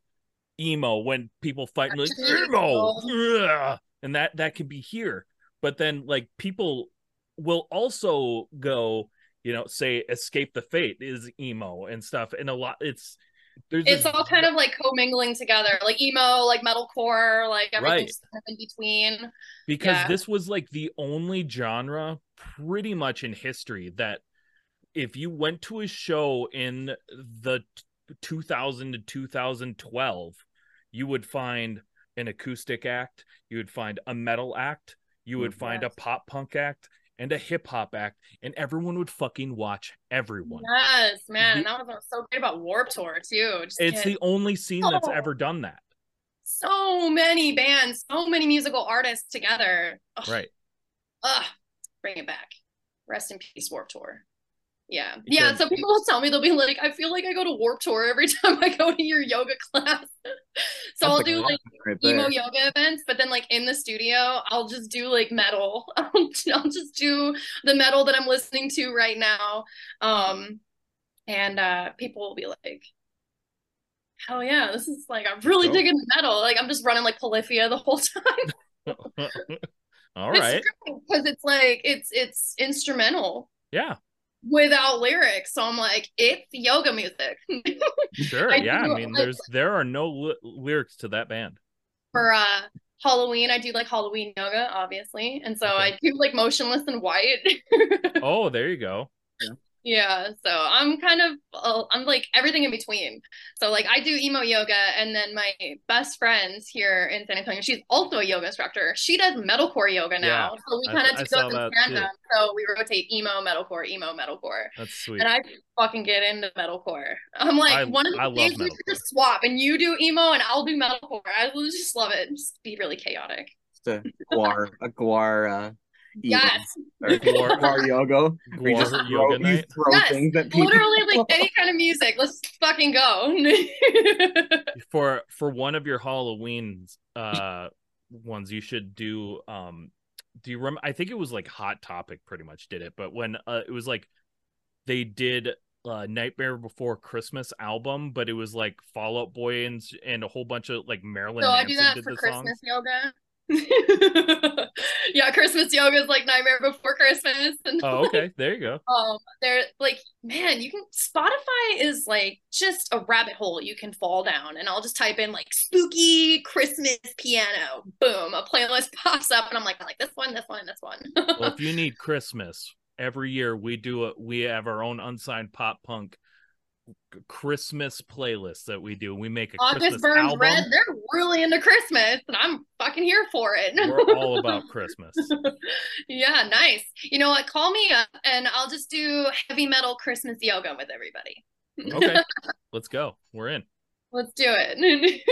Speaker 1: emo when people fight and like emo ugh, and that that can be here. But then like people will also go, you know, say escape the fate is emo and stuff. And a lot it's there's
Speaker 2: it's
Speaker 1: this-
Speaker 2: all kind of like commingling together, like emo, like metalcore, like everything's kind of in between.
Speaker 1: because
Speaker 2: Yeah.
Speaker 1: this was like the only genre pretty much in history that if you went to a show in the 2000 to 2012 you would find an acoustic act you would find a metal act you would mm, find a pop punk act and a hip hop act and everyone would fucking watch everyone
Speaker 2: Yes, man,
Speaker 1: The-
Speaker 2: that was so great about Warped Tour too. Just
Speaker 1: it's the only scene that's
Speaker 2: Oh.
Speaker 1: ever done that
Speaker 2: so many bands, so many musical artists together. Ugh,
Speaker 1: right
Speaker 2: ugh, bring it back. Rest in peace, Warped Tour. Yeah,
Speaker 1: You
Speaker 2: yeah. So people will tell me they'll be like, I feel like I go to Warped Tour every time I go to your yoga class. so I'll
Speaker 3: like
Speaker 2: do like
Speaker 3: right
Speaker 2: emo yoga events, but then like in the studio, I'll just do like metal. I'll, I'll just do the metal that I'm listening to right now. Um, and uh, people will be like, "Hell yeah, this is like I'm really
Speaker 1: Cool.
Speaker 2: digging the metal." Like I'm just running like Polyphia the whole time.
Speaker 1: all right
Speaker 2: because it's like it's it's instrumental
Speaker 1: yeah
Speaker 2: without lyrics. So I'm like, it's yoga music.
Speaker 1: Sure.
Speaker 2: I
Speaker 1: yeah. I mean,
Speaker 2: like-
Speaker 1: there's there are no li- lyrics to that band.
Speaker 2: for uh Halloween, I do like Halloween yoga, obviously. And so
Speaker 1: Okay.
Speaker 2: I do like Motionless In White.
Speaker 1: Oh, there you go.
Speaker 2: yeah. Yeah, so I'm kind of uh, I'm like everything in between. So like I do emo yoga and then my best friend here in San Antonio, she's also a yoga instructor. She does metalcore yoga now. yeah, So we kind of do
Speaker 1: saw
Speaker 2: those in
Speaker 1: that, too.
Speaker 2: tandem. So we rotate emo, metalcore, emo, metalcore.
Speaker 1: That's sweet.
Speaker 2: And I fucking get into metalcore. I'm like,
Speaker 1: I-
Speaker 2: one of
Speaker 1: I
Speaker 2: the
Speaker 1: love
Speaker 2: days we
Speaker 1: metalcore.
Speaker 2: just swap and you do emo and I'll do metalcore. I will just love it. Just be really chaotic.
Speaker 3: Just a Gwar, a Gwar, uh, evening.
Speaker 2: Yes.
Speaker 3: or
Speaker 1: Gwar-
Speaker 3: Gwar yoga. where you just throw,
Speaker 1: yoga
Speaker 3: you
Speaker 1: night.
Speaker 3: throw
Speaker 2: Yes,
Speaker 3: things at people.
Speaker 2: Literally like any kind of music. Let's fucking go.
Speaker 1: For for one of your Halloween uh ones, you should do um. Do you remember? I think it was like Hot Topic, pretty much did it. But when uh, it was like they did uh Nightmare Before Christmas album, but it was like Fall Out Boy and and a whole bunch of like Marilyn.
Speaker 2: so I do that for Christmas
Speaker 1: songs.
Speaker 2: yoga. yeah, Christmas yoga is like Nightmare Before Christmas. And
Speaker 1: Oh, okay. There you go.
Speaker 2: um they're like man you can spotify is like just a rabbit hole you can fall down and i'll just type in like spooky christmas piano boom a playlist pops up and i'm like i like this one this one this one
Speaker 1: well, if you need Christmas, every year we do it. we have our own unsigned pop punk Christmas playlist that we do. We make a
Speaker 2: august
Speaker 1: Christmas
Speaker 2: burns
Speaker 1: album.
Speaker 2: red they're really into christmas and i'm fucking here for it
Speaker 1: We're all about Christmas.
Speaker 2: yeah nice you know what call me up and i'll just do heavy metal christmas yoga with everybody
Speaker 1: Okay, let's go. We're in.
Speaker 2: let's do it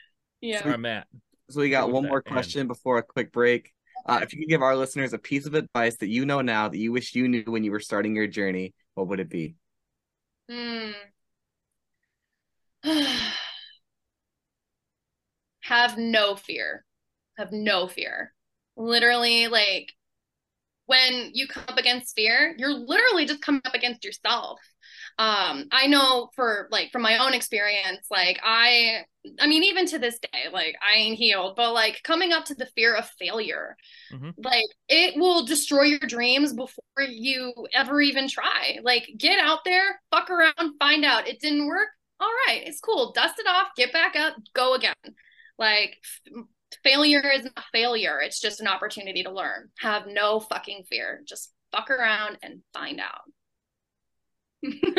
Speaker 2: yeah
Speaker 1: All right, Matt.
Speaker 3: So we got one more
Speaker 1: that, and-
Speaker 3: question before a quick break. Uh, if you could give our listeners a piece of advice that you know now that you wish you knew when you were starting your journey, what would it be?
Speaker 2: Hmm. Have no fear. Have no fear. Literally, like when you come up against fear, you're literally just coming up against yourself. Um, I know for like from my own experience, like I I mean, even to this day, like I ain't healed, but like coming up to the fear of failure,
Speaker 1: Mhm.
Speaker 2: like it will destroy your dreams before you ever even try. Like get out there, fuck around, find out it didn't work. All right, it's cool. Dust it off, get back up, go again. Like f- failure isn't a failure. It's just an opportunity to learn. Have no fucking fear. Just fuck around and find out.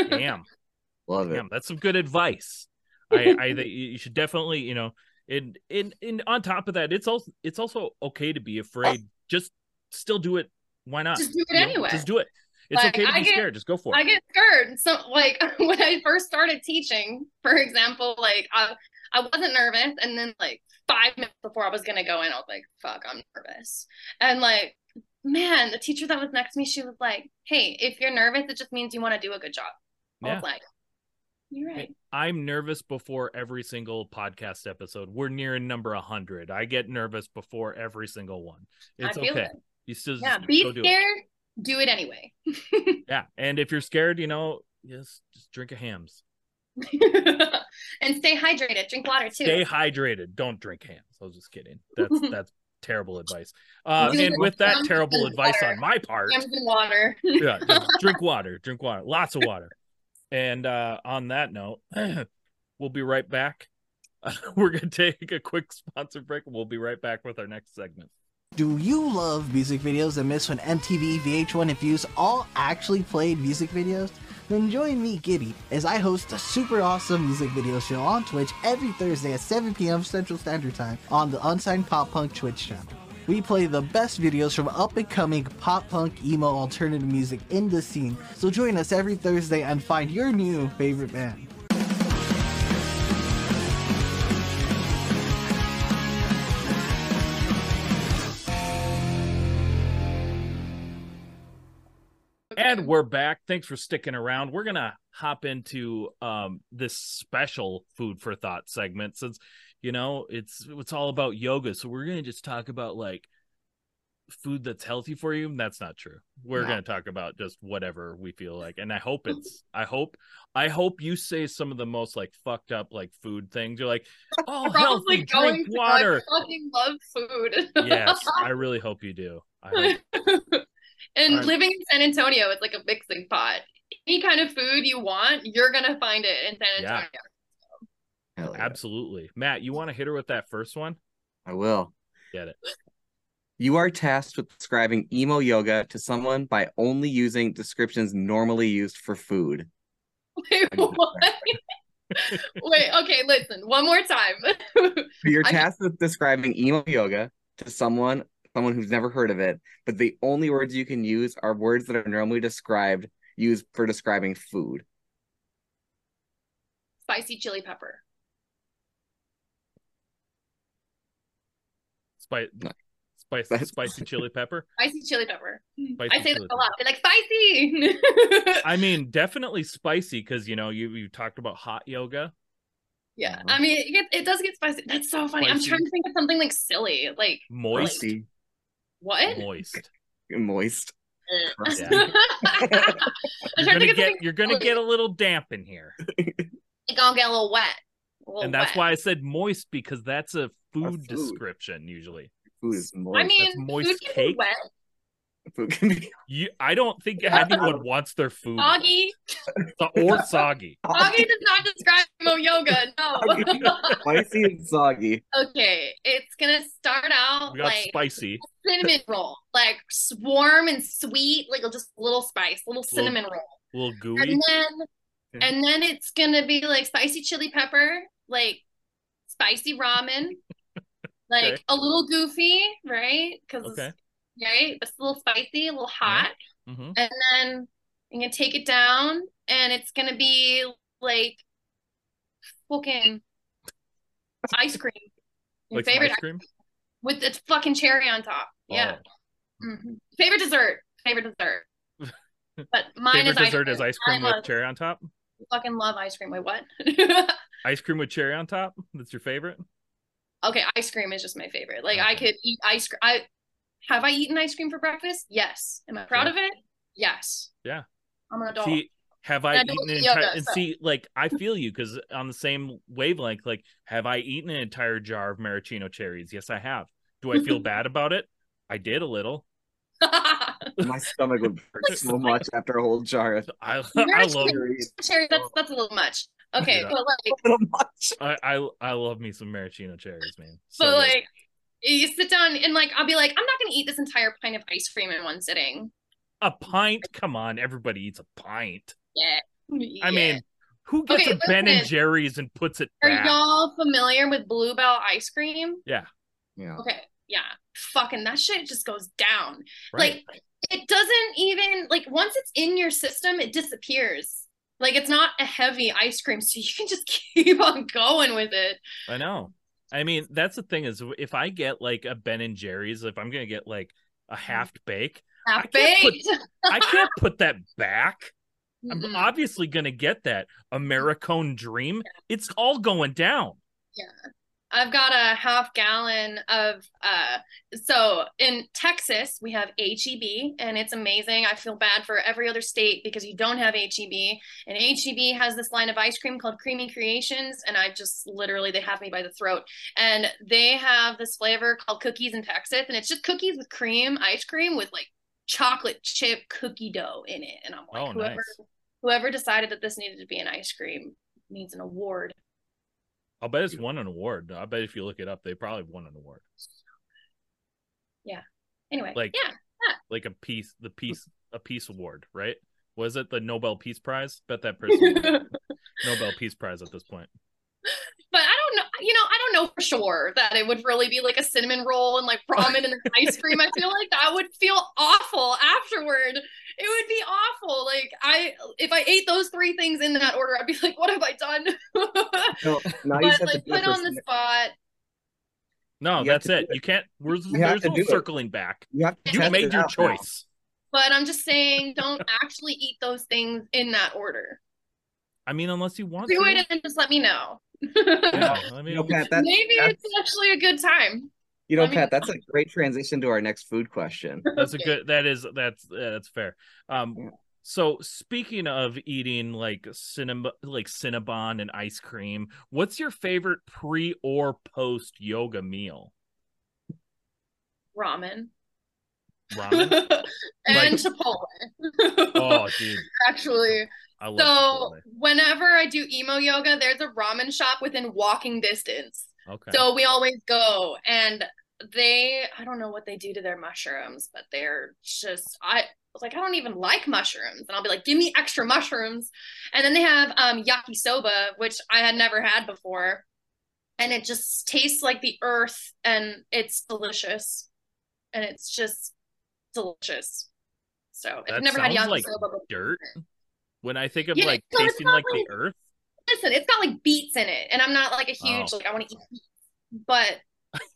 Speaker 1: Damn,
Speaker 3: Love it.
Speaker 1: damn, that's some good advice. I, I think you should definitely, you know, And and and on top of that, it's also it's also okay to be afraid. Just still do it. Why not?
Speaker 2: Just do it
Speaker 1: You know,
Speaker 2: anyway.
Speaker 1: Just do it. It's
Speaker 2: Like,
Speaker 1: okay to
Speaker 2: I
Speaker 1: be
Speaker 2: get-
Speaker 1: scared. Just go for it.
Speaker 2: I get scared. So, like when I first started teaching, for example, like I, I wasn't nervous, and then like five minutes before I was gonna go in, I was like, "Fuck, I'm nervous." And like, man, the teacher that was next to me, she was like, "Hey, if you're nervous, it just means you want to do a good job." I
Speaker 1: Yeah.
Speaker 2: was like, "You're right."
Speaker 1: I'm nervous before every single podcast episode. We're nearing number 100. I get nervous before every single one. It's okay.
Speaker 2: it.
Speaker 1: You still
Speaker 2: Yeah, be
Speaker 1: go do it.
Speaker 2: scared. Do it anyway.
Speaker 1: Yeah. And if you're scared, you know, just, just drink a hams.
Speaker 2: and stay hydrated. Drink water too.
Speaker 1: Stay hydrated. Don't drink hams. I was just kidding. That's that's terrible advice. Uh, and with that terrible advice
Speaker 2: water.
Speaker 1: on my part,
Speaker 2: water.
Speaker 1: yeah, drink water, drink water, lots of water. And uh, on that note, we'll be right back. we're gonna take a quick sponsor break. We'll be right back with our next segment.
Speaker 4: Do you love music videos that miss when MTV, VH1, and Fuse all actually played music videos? Then join me, Giddy, as I host a super awesome music video show on Twitch every Thursday at 7 p.m. Central Standard Time on the Unsigned Pop Punk Twitch channel. We play the best videos from up and coming pop punk, emo, alternative music in the scene, so join us every Thursday and find your new favorite band.
Speaker 1: And we're back. Thanks for sticking around. We're gonna hop into um this special food for thought segment since you know it's it's all about yoga. So we're gonna just talk about like food that's healthy for you. That's not true. We're
Speaker 3: No.
Speaker 1: gonna talk about just whatever we feel like. And I hope it's I hope I hope you say some of the most like fucked up like food things. You're like, oh healthy,
Speaker 2: going
Speaker 1: drink water.
Speaker 2: I fucking love food.
Speaker 1: yes, I really hope you do. I hope
Speaker 2: and
Speaker 1: Alright.
Speaker 2: living in San Antonio, it's like a mixing pot. Any kind of food you want, you're gonna find it in San Antonio.
Speaker 3: Hell yeah.
Speaker 1: absolutely. Matt, you want to hit her with that first one?
Speaker 3: I will.
Speaker 1: Get it.
Speaker 3: You are tasked with describing emo yoga to someone by only using descriptions normally used for food.
Speaker 2: Wait, what? Wait, okay, listen, one more time.
Speaker 3: You're
Speaker 2: I-
Speaker 3: tasked with describing emo yoga to someone someone who's never heard of it, but the only words you can use are words that are normally described used for describing food.
Speaker 2: Spicy chili pepper.
Speaker 1: Spice,
Speaker 3: No.
Speaker 1: spice,
Speaker 3: That's-
Speaker 1: spicy chili pepper.
Speaker 2: Spicy chili pepper. Hmm.
Speaker 1: Spicy
Speaker 2: I say
Speaker 1: chili
Speaker 2: that a lot. They're like spicy.
Speaker 1: I mean, definitely spicy because you know you you talked about hot yoga.
Speaker 2: yeah, uh-huh. I mean, it, gets, it does get spicy. That's so funny. I'm trying to think of something like silly, like
Speaker 1: moisty.
Speaker 3: Spicy,
Speaker 2: what?
Speaker 1: moist.
Speaker 3: moist.
Speaker 2: Eh.
Speaker 1: Yeah. You're gonna get
Speaker 2: something
Speaker 1: you're gonna get a little damp in here,
Speaker 2: It's gonna get a little wet. A little
Speaker 1: and that's
Speaker 2: wet.
Speaker 1: why I said moist because that's a food,
Speaker 3: food.
Speaker 1: description usually.
Speaker 3: Food is moist.
Speaker 2: I mean,
Speaker 1: That's moist
Speaker 2: food can
Speaker 1: cake.
Speaker 2: be wet,
Speaker 3: food can be
Speaker 1: You, I don't think anyone wants their food
Speaker 2: soggy.
Speaker 1: So- or soggy.
Speaker 2: Soggy does not describe mo yoga. No.
Speaker 3: spicy and soggy.
Speaker 2: okay, it's gonna start out
Speaker 1: We got
Speaker 2: like
Speaker 1: spicy.
Speaker 2: cinnamon roll, like s- warm and sweet, like just a little spice, little cinnamon roll,
Speaker 1: A little gooey.
Speaker 2: and then
Speaker 3: Yeah.
Speaker 2: and then it's gonna be like spicy chili pepper, like spicy ramen, like
Speaker 1: Okay.
Speaker 2: a little goofy, right? Because
Speaker 1: Okay.
Speaker 2: Right, it's a little spicy, a little hot,
Speaker 1: hmm
Speaker 2: and then I'm gonna take it down, and it's gonna be like fucking ice cream. Your
Speaker 1: Like
Speaker 2: favorite
Speaker 1: ice cream.
Speaker 2: with the fucking cherry on top. Yeah.
Speaker 1: Oh.
Speaker 2: Mhm. Favorite dessert. Favorite dessert. But mine
Speaker 1: Favorite
Speaker 2: is
Speaker 1: dessert
Speaker 2: ice
Speaker 1: is ice cream with cherry on top.
Speaker 2: Fucking love ice cream. Wait, what?
Speaker 1: Ice cream with cherry on top. That's your favorite.
Speaker 2: okay, ice cream is just my favorite. Like I could eat ice cream. I have I eaten ice cream for breakfast? Yes. Am I proud
Speaker 1: Okay.
Speaker 2: of it? Yes.
Speaker 1: Yeah.
Speaker 2: I'm an adult.
Speaker 1: See, have I
Speaker 2: I
Speaker 1: eaten
Speaker 2: do
Speaker 1: an
Speaker 2: yoga,
Speaker 1: entire? And
Speaker 2: so-
Speaker 1: see, like I feel you because on the same wavelength. Like, have I eaten an entire jar of maraschino cherries? Yes, I have. Do I feel bad about it? I did a little.
Speaker 3: My stomach would hurt so much after a whole jar of
Speaker 1: I I
Speaker 2: Maraschino
Speaker 1: love
Speaker 3: cherries.
Speaker 2: Cherry, that's that's a little much. Okay,
Speaker 1: Yeah.
Speaker 2: but like
Speaker 3: A little much.
Speaker 1: I, I I love me some maraschino cherries, man. So
Speaker 2: but like you sit down and like I'll be like, I'm not gonna eat this entire pint of ice cream in one sitting.
Speaker 1: a pint. Come on, everybody eats a pint.
Speaker 2: Yeah.
Speaker 1: I
Speaker 2: Yeah.
Speaker 1: mean, Who gets
Speaker 2: Okay,
Speaker 1: a Ben and. Jerry's and puts it
Speaker 2: Are
Speaker 1: back?
Speaker 2: y'all familiar with Bluebell ice cream?
Speaker 3: Yeah. Yeah.
Speaker 2: Okay, yeah. Fucking that shit just goes down.
Speaker 1: Right.
Speaker 2: Like it doesn't even like once it's in your system, it disappears. Like it's not a heavy ice cream, so you can just keep on going with it.
Speaker 1: I know. I mean, that's the thing is if I get like a Ben and Jerry's, if I'm gonna get like a half bake,
Speaker 2: Half baked.
Speaker 1: I can't put that back. I'm
Speaker 2: Mm-mm.
Speaker 1: obviously gonna get that Americone Dream. It's all going down.
Speaker 2: I've got a half gallon of uh so in Texas we have HEB and it's amazing. I feel bad for every other state because you don't have HEB and HEB has this line of ice cream called Creamy Creations and I just literally they have me by the throat and they have this flavor called cookies in Texas and it's just cookies with cream ice cream with like chocolate chip cookie dough in it and I'm like
Speaker 1: Oh,
Speaker 2: whoever
Speaker 1: nice.
Speaker 2: whoever decided that this needed to be an ice cream needs an award.
Speaker 1: I'll bet it's won an award. I bet if you look it up, they probably won an award. Yeah.
Speaker 2: Anyway,
Speaker 1: Like-
Speaker 2: yeah.
Speaker 1: Like a peace, the mm-hmm. peace, a peace award, right? Was it the Nobel Peace Prize? Bet that person Nobel Peace Prize at this point.
Speaker 2: But I don't know, you know, don't know for sure that it would really be like a cinnamon roll and like ramen and ice cream. I feel like that would feel awful afterward. It would be awful. Like I, if I ate those three things in that order, I'd be like, what have I done?
Speaker 3: No, now
Speaker 2: but
Speaker 3: have
Speaker 2: like
Speaker 3: do
Speaker 2: put on the spot.
Speaker 1: No,
Speaker 3: You
Speaker 1: that's it.
Speaker 3: it.
Speaker 1: You can't. There's,
Speaker 3: You
Speaker 1: there's no
Speaker 3: do it.
Speaker 1: circling back.
Speaker 3: You have to
Speaker 1: You made your
Speaker 3: out now.
Speaker 1: choice.
Speaker 2: But I'm just saying, don't actually eat those things in that order.
Speaker 1: I mean, unless you want
Speaker 2: Do
Speaker 1: to.
Speaker 2: it and just let me know.
Speaker 1: Yeah, I mean,
Speaker 3: You know, Pat, that's,
Speaker 2: Maybe
Speaker 3: that's-
Speaker 2: it's actually a good time.
Speaker 3: you know,
Speaker 2: I mean-
Speaker 3: Pat, that's a great transition to our next food question.
Speaker 1: that's a good. That is that's yeah, that's fair. Um,
Speaker 3: Yeah.
Speaker 1: so speaking of eating like cinnab like Cinnabon and ice cream, what's your favorite pre or post yoga meal?
Speaker 2: Ramen.
Speaker 1: Ramen.
Speaker 2: and Chipotle.
Speaker 1: oh, dude,
Speaker 2: Actually,
Speaker 1: I love
Speaker 2: so
Speaker 1: Chipotle.
Speaker 2: whenever I do emo yoga, there's a ramen shop within walking distance.
Speaker 1: Okay.
Speaker 2: So we always go and they I don't know what they do to their mushrooms, but they're just I was like, I don't even like mushrooms. And I'll be like, give me extra mushrooms. And then they have um yakisoba, which I had never had before. And it just tastes like the earth and it's delicious. And it's just delicious. So you've never had yakisoba
Speaker 1: like
Speaker 2: before,
Speaker 1: dirt. When I think of
Speaker 2: Yeah,
Speaker 1: like tasting
Speaker 2: not
Speaker 1: like the earth,
Speaker 2: listen, it's got like beets in it, and I'm not like a huge
Speaker 1: Oh.
Speaker 2: like I want to eat beets, but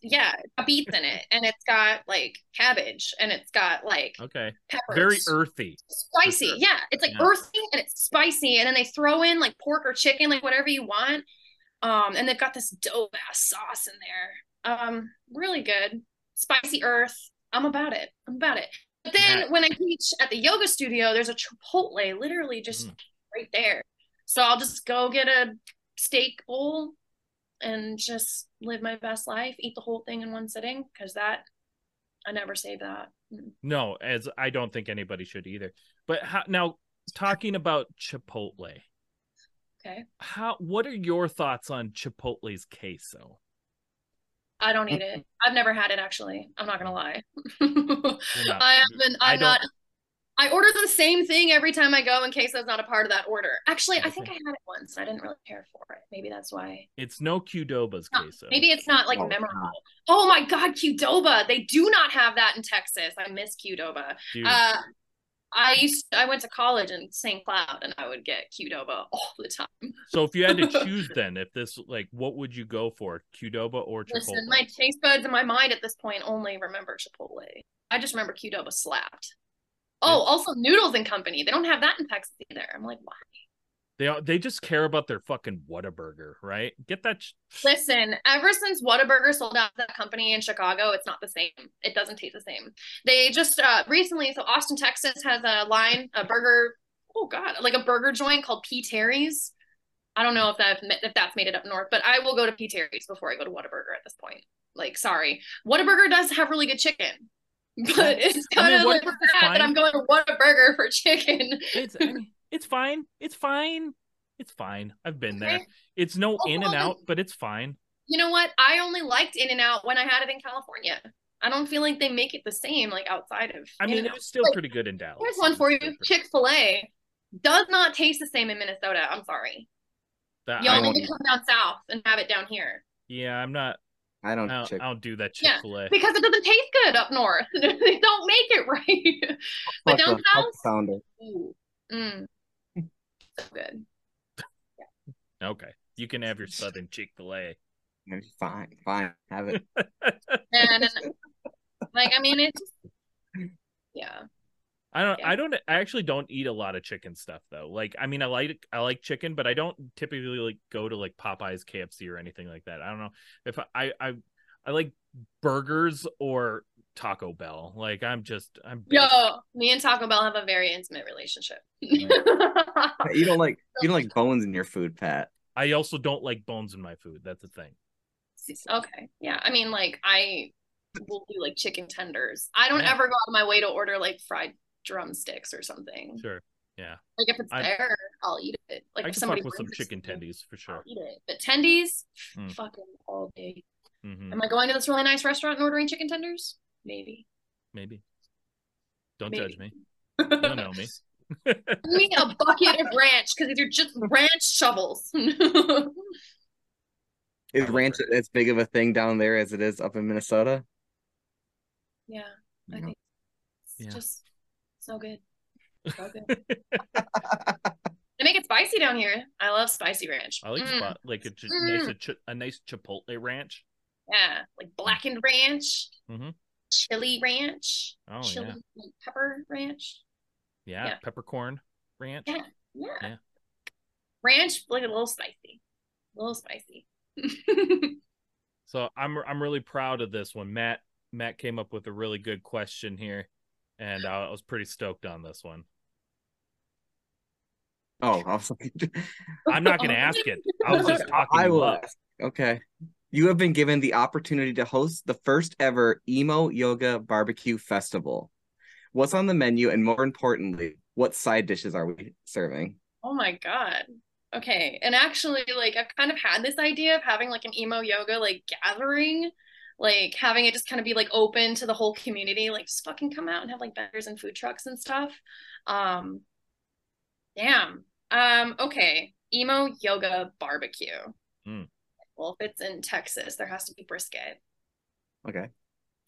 Speaker 2: yeah, it's got beets in it, and it's got like cabbage, and it's got like
Speaker 1: okay,
Speaker 2: peppers,
Speaker 1: very earthy.
Speaker 2: spicy.
Speaker 1: sure.
Speaker 2: Yeah, it's like
Speaker 1: Yeah.
Speaker 2: earthy and it's spicy, and then they throw in like pork or chicken, like whatever you want. Um, and they've got this dope ass sauce in there. Um, really good, spicy earth. I'm about it. I'm about it. But then when I teach at the yoga studio, there's a Chipotle literally just
Speaker 1: Mm.
Speaker 2: right there. So I'll just go get a steak bowl and just live my best life, eat the whole thing in one sitting because that I never save that. Mm.
Speaker 1: No, as I don't think anybody should either. But how, now, talking about Chipotle,
Speaker 2: Okay.
Speaker 1: how what are your thoughts on Chipotle's queso?
Speaker 2: I don't eat it. I've never had it actually. I'm not gonna lie.
Speaker 1: not-
Speaker 2: I haven't.
Speaker 1: I
Speaker 2: I'm
Speaker 1: don't-
Speaker 2: I order the same thing every time I go in case that's not a part of that order. Actually, I think I had it once. I didn't really care for it. Maybe that's why.
Speaker 1: It's no Qdoba's
Speaker 2: No,
Speaker 1: queso.
Speaker 2: Maybe it's not like
Speaker 3: No, it's
Speaker 2: memorable.
Speaker 3: not.
Speaker 2: Oh my God, Qdoba! They do not have that in Texas. I miss Qdoba.
Speaker 1: Dude,
Speaker 2: Uh, I used I went to college in St. Cloud, and I would get Qdoba all the time.
Speaker 1: so if you had to choose, then if this like, what would you go for, Qdoba or Chipotle?
Speaker 2: Listen, my taste buds in my mind at this point only remember Chipotle. I just remember Qdoba slapped. Oh, also Noodles and Company. They don't have that in Texas either. I'm like, why?
Speaker 1: They they just care about their fucking Whataburger, right? Get that. Sh-
Speaker 2: Listen, ever since Whataburger sold out that company in Chicago, it's not the same. It doesn't taste the same. They just uh recently, so Austin, Texas has a line, a burger, oh god, like a burger joint called P. Terry's. I don't know if that if that's made it up north, but I will go to P. Terry's before I go to Whataburger at this point. Like, sorry. Whataburger does have really good chicken. But it's
Speaker 1: I mean,
Speaker 2: kind of like
Speaker 1: Whataburger's
Speaker 2: sad
Speaker 1: fine.
Speaker 2: that I'm going to Whataburger for chicken.
Speaker 1: it's I mean, it's fine. It's fine. It's fine. I've been there. It's no
Speaker 2: Oh,
Speaker 1: In-N-Out, but it's fine.
Speaker 2: You know what? I only liked In-N-Out when I had it in California. I don't feel like they make it the same like outside of.
Speaker 1: I mean, it was still
Speaker 2: Like,
Speaker 1: pretty good in Dallas.
Speaker 2: Here's one for you. Chick Fil A does not taste the same in Minnesota. I'm sorry.
Speaker 1: That
Speaker 2: Y'all need to come down south and have it down here
Speaker 1: yeah, I'm not.
Speaker 3: I don't,
Speaker 1: I don't,
Speaker 3: chick-
Speaker 1: I don't do that Chick Fil A.
Speaker 2: because it doesn't taste good up north. they don't make it right. but
Speaker 3: fuck
Speaker 2: down
Speaker 3: the- fuck
Speaker 2: south,
Speaker 3: the founder.
Speaker 2: mm, so good.
Speaker 1: Okay, you can have your Southern Chick Fil A.
Speaker 3: Fine, fine, have it.
Speaker 2: And, and like, I mean, it's yeah.
Speaker 1: I don't.
Speaker 2: Yeah.
Speaker 1: I don't. I actually don't eat a lot of chicken stuff though. Like, I mean, I like I like chicken, but I don't typically like go to like Popeyes, KFC, or anything like that. I don't know if I I I, I like burgers or Taco Bell. Like, I'm just I'm.
Speaker 2: Yo, me and Taco Bell have a very intimate relationship.
Speaker 3: You don't like you don't like bones in your food, Pat.
Speaker 1: I also don't like bones in my food. That's the thing.
Speaker 2: okay, yeah. I mean, like, I will do like chicken tenders. I don't
Speaker 1: Yeah.
Speaker 2: ever go out of my way to order like fried drumsticks or something.
Speaker 1: Sure. Yeah.
Speaker 2: Like, if it's
Speaker 1: I-
Speaker 2: there, I'll eat it. Like,
Speaker 1: I
Speaker 2: if
Speaker 1: can
Speaker 2: somebody
Speaker 1: fuck with some chicken tendies for
Speaker 2: I'll
Speaker 1: sure.
Speaker 2: eat it. But tendies,
Speaker 1: Mm.
Speaker 2: fucking all day.
Speaker 1: hmm
Speaker 2: Am I going to this really nice restaurant and ordering chicken tenders? Maybe.
Speaker 1: Maybe. Don't
Speaker 2: Maybe.
Speaker 1: judge me. You don't know me.
Speaker 2: Give me a bucket of ranch because these are just ranch shovels.
Speaker 3: Is ranch
Speaker 1: ranch.
Speaker 3: as big of a thing down there as it is up in Minnesota?
Speaker 2: yeah, I
Speaker 3: Yeah.
Speaker 2: think it's
Speaker 1: Yeah.
Speaker 2: just so good. So good. They make it spicy down here. I love spicy ranch.
Speaker 1: I like
Speaker 2: Mm,
Speaker 1: spot like a, ch-
Speaker 2: Mm.
Speaker 1: nice a, ch- a nice chipotle ranch.
Speaker 2: Yeah, like blackened ranch,
Speaker 1: Mhm.
Speaker 2: Chili ranch,
Speaker 1: Oh
Speaker 2: chili
Speaker 1: yeah.
Speaker 2: like pepper ranch.
Speaker 1: yeah,
Speaker 2: yeah.
Speaker 1: peppercorn ranch.
Speaker 2: Yeah. Yeah.
Speaker 1: Yeah.
Speaker 2: Ranch, like a little spicy. A little spicy.
Speaker 1: So I'm I'm really proud of this one. Matt Matt came up with a really good question here, and uh, I was pretty stoked on this one.
Speaker 3: Oh, I was like,
Speaker 1: I'm not gonna ask it. I was just talking.
Speaker 3: I will ask. Okay. You have been given the opportunity to host the first ever emo yoga barbecue festival. What's on the menu, and more importantly, what side dishes are we serving?
Speaker 2: Oh my God. Okay. And actually, like, I've kind of had this idea of having like an emo yoga like gathering, like having it just kind of be like open to the whole community, like just fucking come out and have like vendors and food trucks and stuff. Um, damn. Um, okay. Emo yoga barbecue.
Speaker 1: Hmm.
Speaker 2: Well, if it's in Texas, there has to be brisket
Speaker 3: Okay.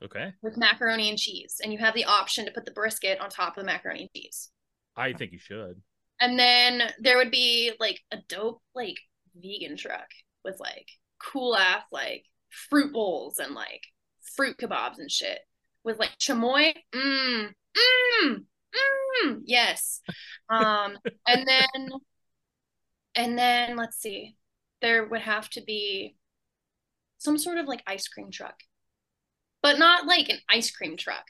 Speaker 1: Okay,
Speaker 2: with macaroni and cheese, and you have the option to put the brisket on top of the macaroni and cheese.
Speaker 1: I think you should.
Speaker 2: And then there would be like a dope like vegan truck with like cool ass like fruit bowls and like fruit kebabs and shit with like chamoy. Mmm. Mmm. Mmm. Yes. Um and then and then let's see. There would have to be some sort of like ice cream truck. But not like an ice cream truck.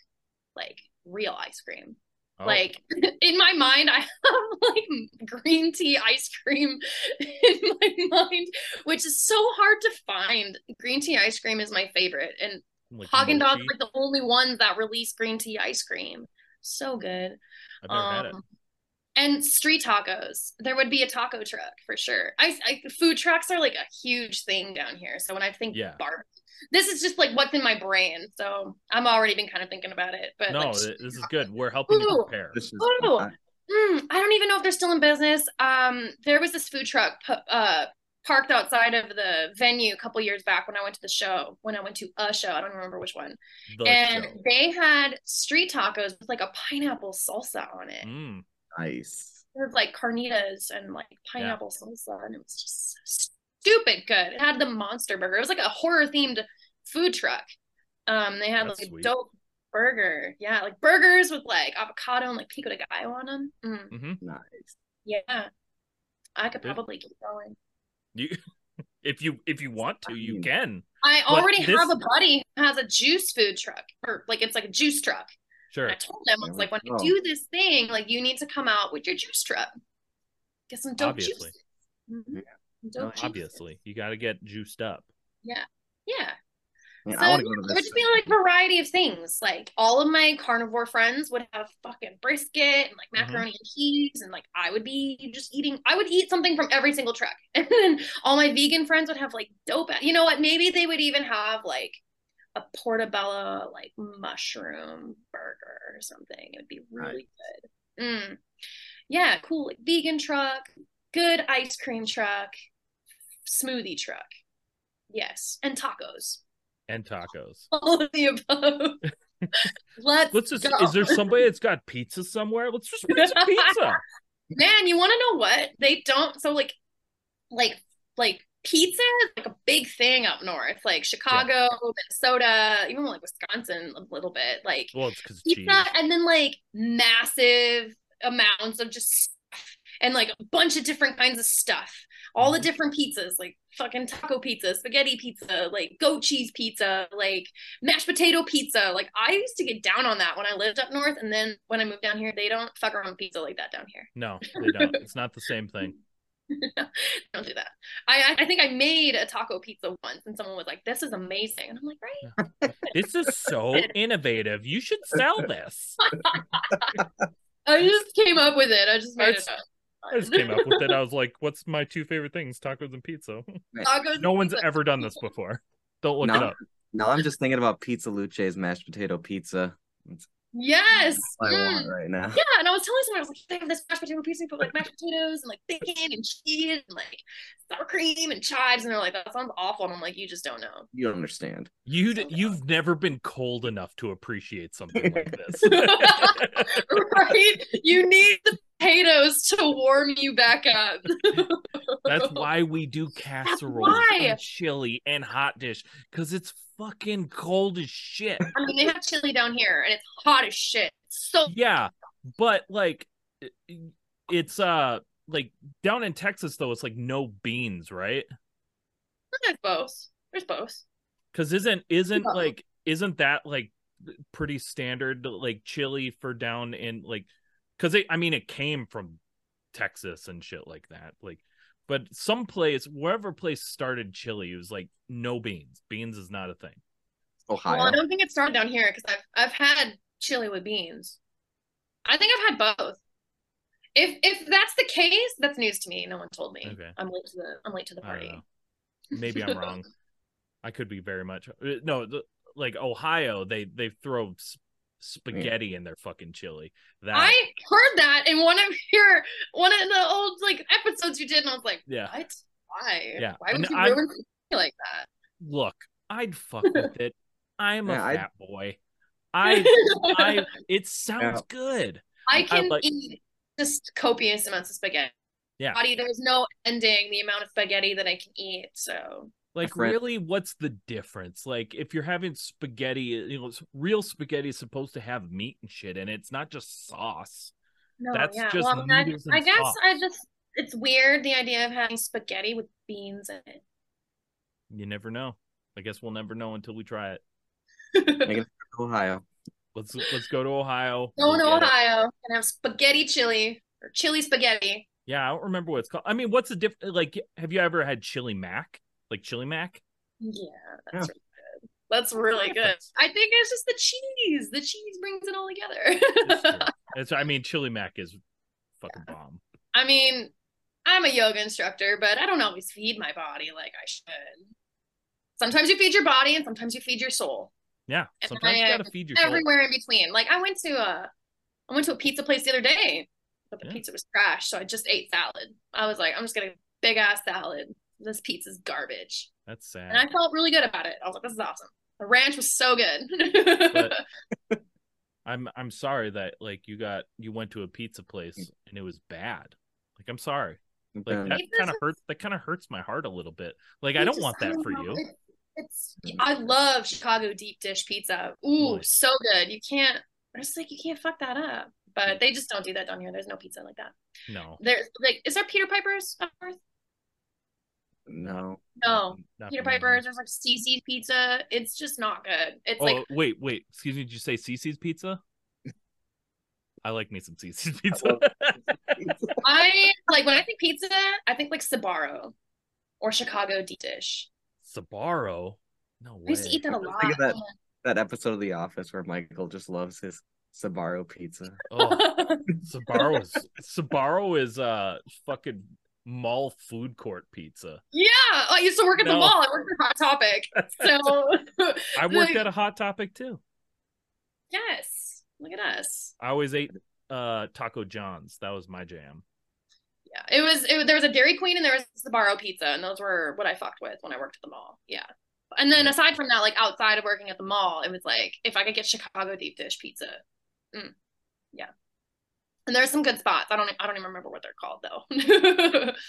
Speaker 2: Like real ice cream.
Speaker 1: Oh,
Speaker 2: Like in my mind, I have like green tea ice cream in my mind, which is so hard to find. Green tea ice cream is my favorite, and
Speaker 1: like
Speaker 2: Haagen Dazs like the only ones that release green tea ice cream. So good.
Speaker 1: I've never had it.
Speaker 2: Um, And street tacos. There would be a taco truck for sure. I, I food trucks are like a huge thing down here. So when I think
Speaker 1: Yeah.
Speaker 2: barbecue, this is just like what's in my brain. So I'm already been kind of thinking about it. But
Speaker 1: No,
Speaker 2: like,
Speaker 1: th- this is good. We're helping you
Speaker 2: Ooh.
Speaker 1: prepare.
Speaker 3: This is
Speaker 2: Oh.
Speaker 3: uh,
Speaker 2: Mm, I don't even know if they're still in business. Um, there was this food truck uh, parked outside of the venue a couple years back when I went to the show. When I went to a show, I don't remember which one.
Speaker 1: The
Speaker 2: and
Speaker 1: show.
Speaker 2: they had street tacos with like a pineapple salsa on it.
Speaker 1: Mm,
Speaker 3: nice.
Speaker 2: It was like carnitas and like pineapple salsa, and it was just stupid good. It had the monster burger. It was like a horror themed food truck. Um, they had
Speaker 1: That's
Speaker 2: like a dope burger. Yeah, like burgers with like avocado and like pico de gallo on them. Mm.
Speaker 1: hmm
Speaker 3: Nice.
Speaker 2: Yeah. I could
Speaker 1: Good.
Speaker 2: probably keep going.
Speaker 1: You, if you if you want to, you can.
Speaker 2: I already
Speaker 1: this-
Speaker 2: have a buddy who has a juice food truck, or like it's like a juice truck.
Speaker 1: Sure.
Speaker 2: And I told him, I was like, when
Speaker 3: we
Speaker 2: you do this thing, like you need to come out with your juice truck. Get some dope
Speaker 1: Obviously.
Speaker 2: juice. Mhm.
Speaker 3: Yeah.
Speaker 2: Some dope juices.
Speaker 1: Obviously, you got to get juiced up.
Speaker 2: Yeah.
Speaker 3: yeah.
Speaker 2: So
Speaker 3: I want to go to
Speaker 2: it
Speaker 3: this.
Speaker 2: would just be like a variety of things. Like all of my carnivore friends would have fucking brisket and like
Speaker 1: Mhm.
Speaker 2: macaroni and cheese, and like I would be just eating. I would eat something from every single truck, and then all my vegan friends would have like dope. You know what? Maybe they would even have like a portobello like mushroom burger or something. It would be really good. Mm. Yeah, cool. Like vegan truck, good ice cream truck, smoothie truck. Yes, and tacos.
Speaker 1: and tacos.
Speaker 2: All of the above. Let's,
Speaker 1: Let's just.
Speaker 2: go.
Speaker 1: Is there somebody that's got pizza somewhere? Let's just bring some pizza.
Speaker 2: Man, you want to know what? They don't. So like, like, like pizza is like a big thing up north, like Chicago, Minnesota, even like Wisconsin a little bit. Like
Speaker 1: Well, it's because cheese.
Speaker 2: pizza, and then like massive amounts of just stuff, and like a bunch of different kinds of stuff. All the
Speaker 1: Mhm.
Speaker 2: different pizzas, like fucking taco pizza, spaghetti pizza, like goat cheese pizza, like mashed potato pizza. Like I used to get down on that when I lived up north, and then when I moved down here, they don't fuck around with pizza like that down here.
Speaker 1: No, they don't. It's not the same thing.
Speaker 2: don't do that. I I think I made a taco pizza once, and someone was like, "This is amazing," and I'm like, "Right."
Speaker 1: This is so innovative. You should sell this.
Speaker 2: I just came up with it. I just made
Speaker 1: That's-
Speaker 2: it up.
Speaker 1: I just came up with it. I was like, "What's my two favorite things? Tacos and pizza."
Speaker 2: Tacos
Speaker 1: No
Speaker 2: and
Speaker 1: one's
Speaker 2: pizza.
Speaker 1: ever done this before. Don't look it
Speaker 3: No.
Speaker 1: up.
Speaker 3: Now I'm just thinking about Pizza Luce's mashed potato pizza. That's
Speaker 2: Yes.
Speaker 3: what I
Speaker 2: Mm.
Speaker 3: want right now.
Speaker 2: Yeah, and I was telling someone, I was like, they have this mashed potato pizza, you put like mashed potatoes and like bacon and cheese and like sour cream and chives, and they're like, that sounds awful. And I'm like, you just don't know.
Speaker 3: You don't understand.
Speaker 1: You
Speaker 2: So
Speaker 1: you've never been cold enough to appreciate something like this.
Speaker 2: right? You need the potatoes to warm you back up.
Speaker 1: That's why we do casserole,
Speaker 2: why.
Speaker 1: and chili, and hot dish because it's fucking cold as shit.
Speaker 2: I mean, they have chili down here, and it's hot as shit. So
Speaker 1: yeah, but like it's uh like down in Texas though, it's like no beans, right?
Speaker 2: there's both. There's both.
Speaker 1: Because isn't isn't
Speaker 2: Yeah.
Speaker 1: like isn't that like pretty standard like chili for down in like because I mean it came from Texas and shit like that like but some place wherever place started chili it was like no beans beans is not a thing
Speaker 3: Ohio.
Speaker 2: Well, I don't think it started down here because I've I've had chili with beans. I think I've had both. If if that's the case, that's news to me. No one told me.
Speaker 1: Okay.
Speaker 2: I'm late to the I'm late to the party.
Speaker 1: maybe I'm wrong I could be very much uh, no the, like Ohio they they throw s- spaghetti in their fucking chili that
Speaker 2: I heard that in one of your one of the old like episodes you did, and I was like,
Speaker 1: yeah
Speaker 2: what? Why?
Speaker 1: Yeah,
Speaker 2: Why would
Speaker 1: and
Speaker 2: you
Speaker 1: I'm-
Speaker 2: ruin like that?
Speaker 1: look I'd fuck with it I'm a
Speaker 3: Yeah, I-
Speaker 1: fat boy I I it sounds good.
Speaker 2: I
Speaker 1: I
Speaker 2: can
Speaker 1: like-
Speaker 2: eat just copious amounts of spaghetti.
Speaker 1: Yeah.
Speaker 2: Body, there's no ending the amount of spaghetti that I can eat. So
Speaker 1: Like
Speaker 3: friend-
Speaker 1: really what's the difference? Like if you're having spaghetti, you know, real spaghetti is supposed to have meat and shit in it. It's not just sauce.
Speaker 2: no,
Speaker 1: That's
Speaker 2: yeah.
Speaker 1: just
Speaker 2: well, I, I guess
Speaker 1: sauce.
Speaker 2: I just it's weird the idea of having spaghetti with beans in it.
Speaker 1: You never know. I guess we'll never know until we try it.
Speaker 3: Ohio.
Speaker 1: Let's let's go to Ohio.
Speaker 2: Going
Speaker 1: We'll
Speaker 2: to
Speaker 1: get it.
Speaker 2: Ohio and have spaghetti chili or chili spaghetti.
Speaker 1: Yeah, I don't remember what it's called. I mean, what's the difference? like have you ever had chili mac? Like chili mac?
Speaker 2: Yeah, that's
Speaker 3: Yeah.
Speaker 2: really good. That's really good. I think it's just the cheese. The cheese brings it all together.
Speaker 1: true. It's I mean, chili mac is fucking bomb.
Speaker 2: I mean, I'm a yoga instructor, but I don't always feed my body like I should. Sometimes you feed your body and sometimes you feed your soul.
Speaker 1: Yeah,
Speaker 2: And
Speaker 1: sometimes you gotta feed your soul.
Speaker 2: Everywhere in between. Like I went to a I went to a pizza place the other day, but the
Speaker 1: Yeah.
Speaker 2: pizza was trash, so I just ate salad. I was like, I'm just getting a big ass salad. This pizza's garbage.
Speaker 1: That's sad.
Speaker 2: And I felt really good about it. I was like, this is awesome. The ranch was so good.
Speaker 1: But- I'm I'm sorry that like you got you went to a pizza place and it was bad. Like I'm sorry. Like
Speaker 3: Then-
Speaker 1: that kind of hurts. That kind of hurts my heart a little bit. Like I don't want that for you.
Speaker 2: It- It's I love Chicago deep dish pizza. Ooh,
Speaker 1: Nice.
Speaker 2: so good. You can't. I'm just like you can't fuck that up. But they just don't do that down here. There's no pizza like that.
Speaker 1: No,
Speaker 2: There's like, is there Peter Piper's up north?
Speaker 3: No.
Speaker 2: No,
Speaker 1: not
Speaker 2: Peter
Speaker 1: for.
Speaker 2: Piper's. There's like Cicis Pizza. It's just not good. It's
Speaker 1: Oh
Speaker 2: like
Speaker 1: wait, wait. Excuse me. Did you say Cicis Pizza? I like me some Cicis Pizza.
Speaker 2: I like when I think pizza, I think like Sbarro or Chicago deep dish.
Speaker 1: Sbarro. No way.
Speaker 2: I used to eat that a
Speaker 3: Think
Speaker 2: lot.
Speaker 3: of that. That episode of The Office where Michael just loves his Sbarro pizza.
Speaker 1: Oh, Sbarro is Sbarro is uh fucking mall food court pizza.
Speaker 2: yeah, I used to work at the mall. I worked for Hot Topic. So
Speaker 1: I worked at a Hot Topic too.
Speaker 2: Yes, look at us.
Speaker 1: I always ate uh Taco John's. That was my jam.
Speaker 2: Yeah, it was. It, there was a Dairy Queen and there was the Sbarro Pizza, and those were what I fucked with when I worked at the mall. Yeah, and then aside from that, like outside of working at the mall, it was like if I could get Chicago deep dish pizza, mm, yeah. And there's some good spots. I don't. I don't even remember what they're called though.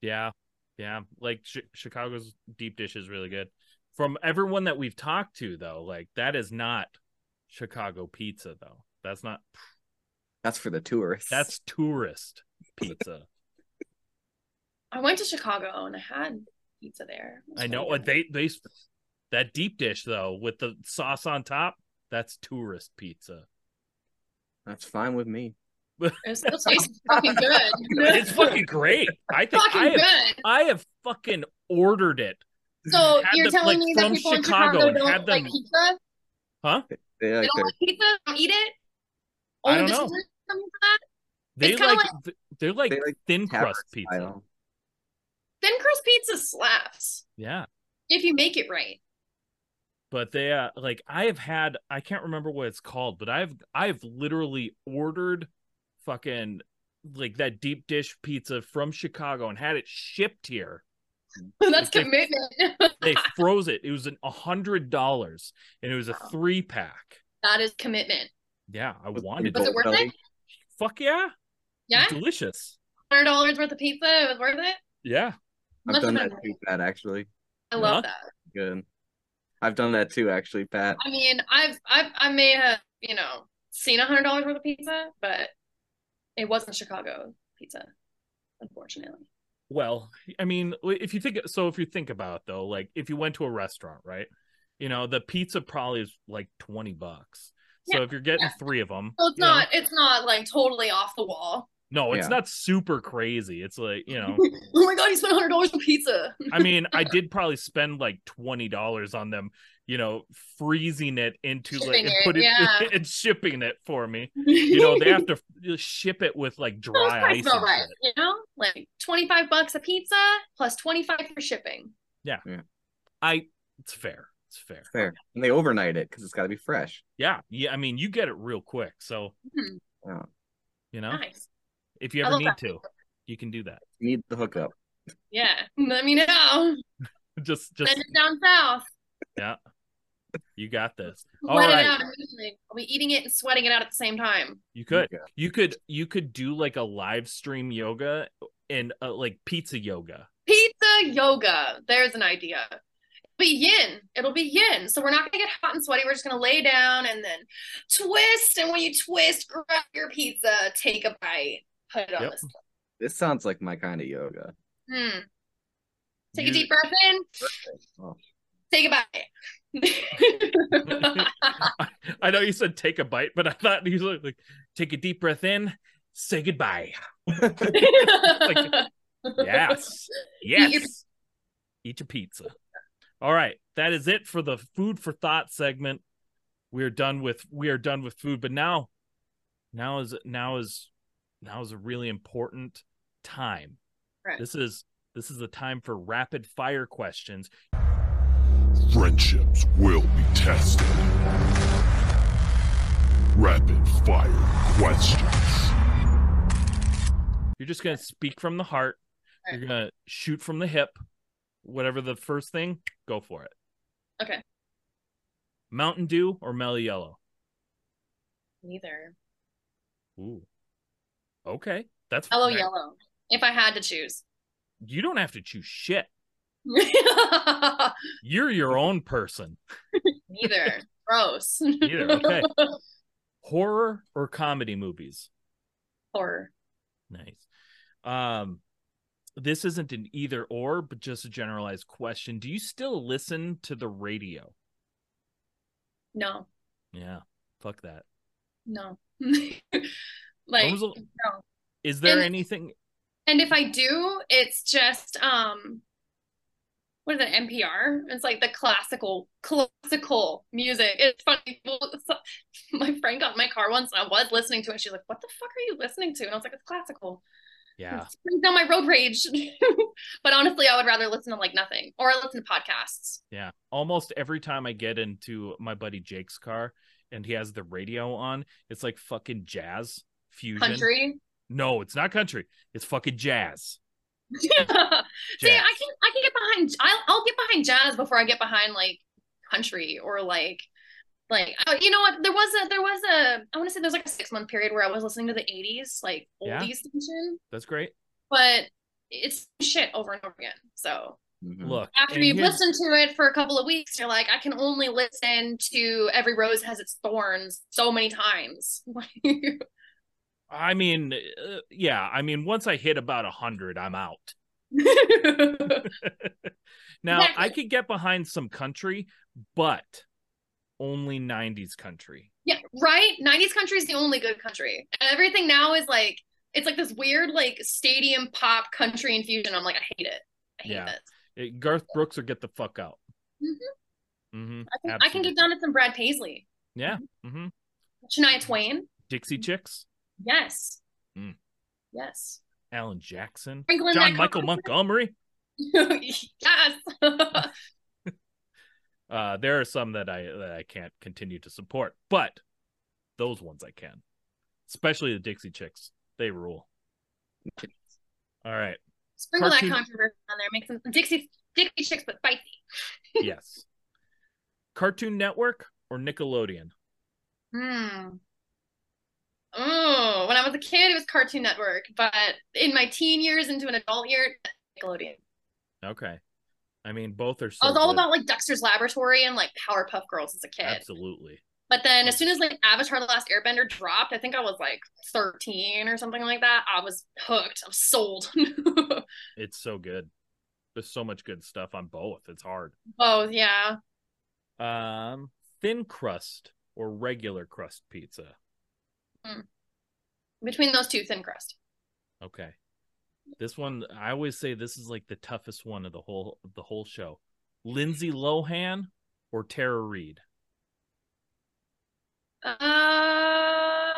Speaker 1: Yeah, yeah. Like Ch- Chicago's deep dish is really good. From everyone that we've talked to, though, like that is not Chicago pizza, though. That's not.
Speaker 3: That's for the tourists.
Speaker 1: That's tourist pizza.
Speaker 2: I went to Chicago oh, and I had pizza there.
Speaker 1: I know
Speaker 2: really
Speaker 1: what they they that deep dish though with the sauce on top. That's tourist pizza.
Speaker 3: That's fine with me.
Speaker 2: Good. It still tastes fucking good.
Speaker 1: It's fucking great. I think
Speaker 2: fucking
Speaker 1: I have,
Speaker 2: good.
Speaker 1: I have fucking ordered it.
Speaker 2: So
Speaker 1: had
Speaker 2: you're
Speaker 1: them,
Speaker 2: telling
Speaker 1: like,
Speaker 2: me
Speaker 1: from
Speaker 2: that people in
Speaker 1: Chicago
Speaker 2: Chicago
Speaker 1: and
Speaker 2: don't like
Speaker 1: them-
Speaker 2: pizza?
Speaker 3: They
Speaker 2: They
Speaker 3: like
Speaker 2: don't
Speaker 3: their
Speaker 2: like pizza? Don't eat it?
Speaker 1: I
Speaker 2: Only
Speaker 1: don't
Speaker 2: the
Speaker 1: know.
Speaker 2: tourists come for that?
Speaker 1: They
Speaker 2: It's kinda
Speaker 1: like, th- they're like,
Speaker 3: they like
Speaker 1: thin crust pizza.
Speaker 3: style.
Speaker 2: Thin crust pizza slaps
Speaker 1: Yeah.
Speaker 2: if you make it right.
Speaker 1: but they uh like i have had i can't remember what it's called but i've i've literally ordered fucking like that deep dish pizza from chicago and had it shipped here
Speaker 2: That's
Speaker 1: They-
Speaker 2: commitment.
Speaker 1: they froze it it was an a hundred dollars and it was a three pack
Speaker 2: that is commitment.
Speaker 1: yeah i
Speaker 3: With
Speaker 1: wanted
Speaker 2: Was
Speaker 1: it
Speaker 2: it worth
Speaker 3: belly.
Speaker 2: it?
Speaker 1: fuck yeah
Speaker 2: Yeah?
Speaker 1: was delicious
Speaker 2: Hundred dollars worth of pizza, it was worth it?
Speaker 1: yeah
Speaker 3: I've
Speaker 2: Must
Speaker 3: done that too, Pat. Actually,
Speaker 2: I love
Speaker 1: Huh?
Speaker 2: that.
Speaker 3: good. I've done that too, actually, Pat.
Speaker 2: I mean, I've I've I may have, you know, seen a hundred dollars worth of pizza, but it wasn't Chicago pizza, unfortunately.
Speaker 1: well i mean if you think so if you think about it though like if you went to a restaurant right you know the pizza probably is like 20 bucks so
Speaker 2: Yeah,
Speaker 1: if you're getting
Speaker 2: yeah.
Speaker 1: three of them
Speaker 2: So it's
Speaker 1: you know,
Speaker 2: not it's not like totally off the wall.
Speaker 1: No, it's
Speaker 3: Yeah.
Speaker 1: not super crazy. It's like, you know,
Speaker 2: oh my god, you spent hundred dollars on pizza.
Speaker 1: I mean, I did probably spend like $20 on them, you know, freezing it into like and put it
Speaker 2: yeah.
Speaker 1: and shipping it for me. You know, they have to ship it with like dry ice.
Speaker 2: right, you know, like twenty five bucks a pizza plus twenty five for shipping. Yeah.
Speaker 1: yeah, I it's fair. It's fair.
Speaker 3: Fair. And they overnight it because it's got to be fresh.
Speaker 1: Yeah. Yeah, I mean, you get it real quick. So,
Speaker 2: Mhm.
Speaker 3: Yeah.
Speaker 1: you know,
Speaker 2: Nice.
Speaker 1: if you ever need
Speaker 2: that.
Speaker 1: to, you can do that.
Speaker 3: You need the hookup.
Speaker 2: Yeah, let me know.
Speaker 1: Just just
Speaker 2: Send it down south.
Speaker 1: You got this. All
Speaker 2: Let
Speaker 1: right.
Speaker 2: it out. I'll be eating it and sweating it out at the same time.
Speaker 1: You could.
Speaker 3: Yeah.
Speaker 1: You could you could do like a live stream yoga and uh, like pizza yoga.
Speaker 2: Pizza yoga. There's an idea. It'll be yin. It'll be yin. So we're not gonna get hot and sweaty. We're just gonna lay down and then twist. And when you twist, grab your pizza, take a bite, put it on
Speaker 1: Yep.
Speaker 2: the.
Speaker 3: This sounds like my kind of yoga.
Speaker 2: Hmm. Take
Speaker 1: You-
Speaker 2: a deep breath in.
Speaker 3: Oh.
Speaker 2: Take a bite.
Speaker 1: I know you said take a bite, but I thought you was like take a deep breath in, say goodbye. Yes.
Speaker 2: your
Speaker 1: Yes. Eat your pizza. All right. That is it for the food for thought segment. We're done with we are done with food, but now now is now is now is a really important time.
Speaker 2: Right.
Speaker 1: This is this is the time for rapid fire questions.
Speaker 5: Friendships will be tested. Rapid fire questions.
Speaker 1: You're just gonna speak from the heart. You're gonna shoot from the hip. Whatever the first thing, go for it.
Speaker 2: Okay.
Speaker 1: Mountain Dew or Mellow Yellow?
Speaker 2: Neither.
Speaker 1: Ooh. Okay. That's
Speaker 2: Yellow,
Speaker 1: fair.
Speaker 2: yellow. If I had to choose.
Speaker 1: You don't have to choose shit. You're your own person.
Speaker 2: Neither. Gross.
Speaker 1: Neither. Okay. Horror or comedy movies?
Speaker 2: Horror.
Speaker 1: Nice. Um this isn't an either or, but just a generalized question. Do you still listen to the radio?
Speaker 2: No.
Speaker 1: Yeah. Fuck that.
Speaker 2: No. Like
Speaker 1: the-
Speaker 2: no.
Speaker 1: Is there
Speaker 2: And-
Speaker 1: anything
Speaker 2: And if I do, it's just um what is it, NPR? It's like the classical classical music. It's funny. My friend got in my car once and I was listening to it. She's like, What the fuck are you listening to? And I was like, It's classical.
Speaker 1: Yeah.
Speaker 2: It brings down my road rage. but honestly, I would rather listen to like nothing. Or I listen to podcasts.
Speaker 1: Yeah. Almost every time I get into my buddy Jake's car and he has the radio on, it's like fucking jazz fusion.
Speaker 2: Country.
Speaker 1: No, it's not country. It's fucking jazz.
Speaker 2: See, I can I can get behind. I'll I'll get behind jazz before I get behind like country or like like oh, you know what? There was a there was a I want to say there's like a six month period where I was listening to the '80s like
Speaker 1: Yeah.
Speaker 2: oldies station,
Speaker 1: That's great.
Speaker 2: but it's shit over and over again. So
Speaker 3: Mhm.
Speaker 1: Look,
Speaker 2: after you've
Speaker 1: here's-
Speaker 2: listened to it for a couple of weeks, you're like, I can only listen to "Every Rose Has Its Thorns" so many times.
Speaker 1: I mean, uh, yeah, I mean, once I hit about a hundred, I'm out. Now I could get behind some country, but only '90s country.
Speaker 2: Yeah, right. '90s country is the only good country. Everything now is like it's like this weird like stadium pop country infusion. I'm like, I hate it. I hate
Speaker 1: Yeah.
Speaker 2: this.
Speaker 1: It- Garth Brooks or get the fuck out.
Speaker 2: Mhm.
Speaker 1: Mm-hmm.
Speaker 2: I can, I can get down to some Brad Paisley,
Speaker 1: Yeah. Mm-hmm.
Speaker 2: Shania Twain.
Speaker 1: Dixie Chicks,
Speaker 2: Yes,
Speaker 1: Mm.
Speaker 2: yes.
Speaker 1: Alan Jackson,
Speaker 2: Sprinkling
Speaker 1: John Michael. Montgomery.
Speaker 2: yes.
Speaker 1: Uh, there are some that I that I can't continue to support, but those ones I can, especially the Dixie Chicks. They rule. All right.
Speaker 2: Sprinkle
Speaker 1: Cartoon-
Speaker 2: that controversy on there. Make some Dixie Dixie chicks, but spicy.
Speaker 1: yes. Cartoon Network or Nickelodeon?
Speaker 2: Hmm. Oh, when I was a kid, it was Cartoon Network, but in my teen years into an adult year, Nickelodeon.
Speaker 1: Okay. I mean, both are so.
Speaker 2: I was all
Speaker 1: good.
Speaker 2: about like Dexter's Laboratory and like Powerpuff Girls as a kid.
Speaker 1: Absolutely.
Speaker 2: But then as soon as like Avatar: The Last Airbender dropped, I think I was like 13 or something like that. I was hooked. I was sold.
Speaker 1: It's so good. There's so much good stuff on both. It's hard.
Speaker 2: oh yeah.
Speaker 1: Um, thin crust or regular crust pizza.
Speaker 2: Between those two, thin crust.
Speaker 1: Okay. This one, I always say this is like the toughest one of the whole of the whole show. Lindsay Lohan or Tara Reid.
Speaker 2: Uh,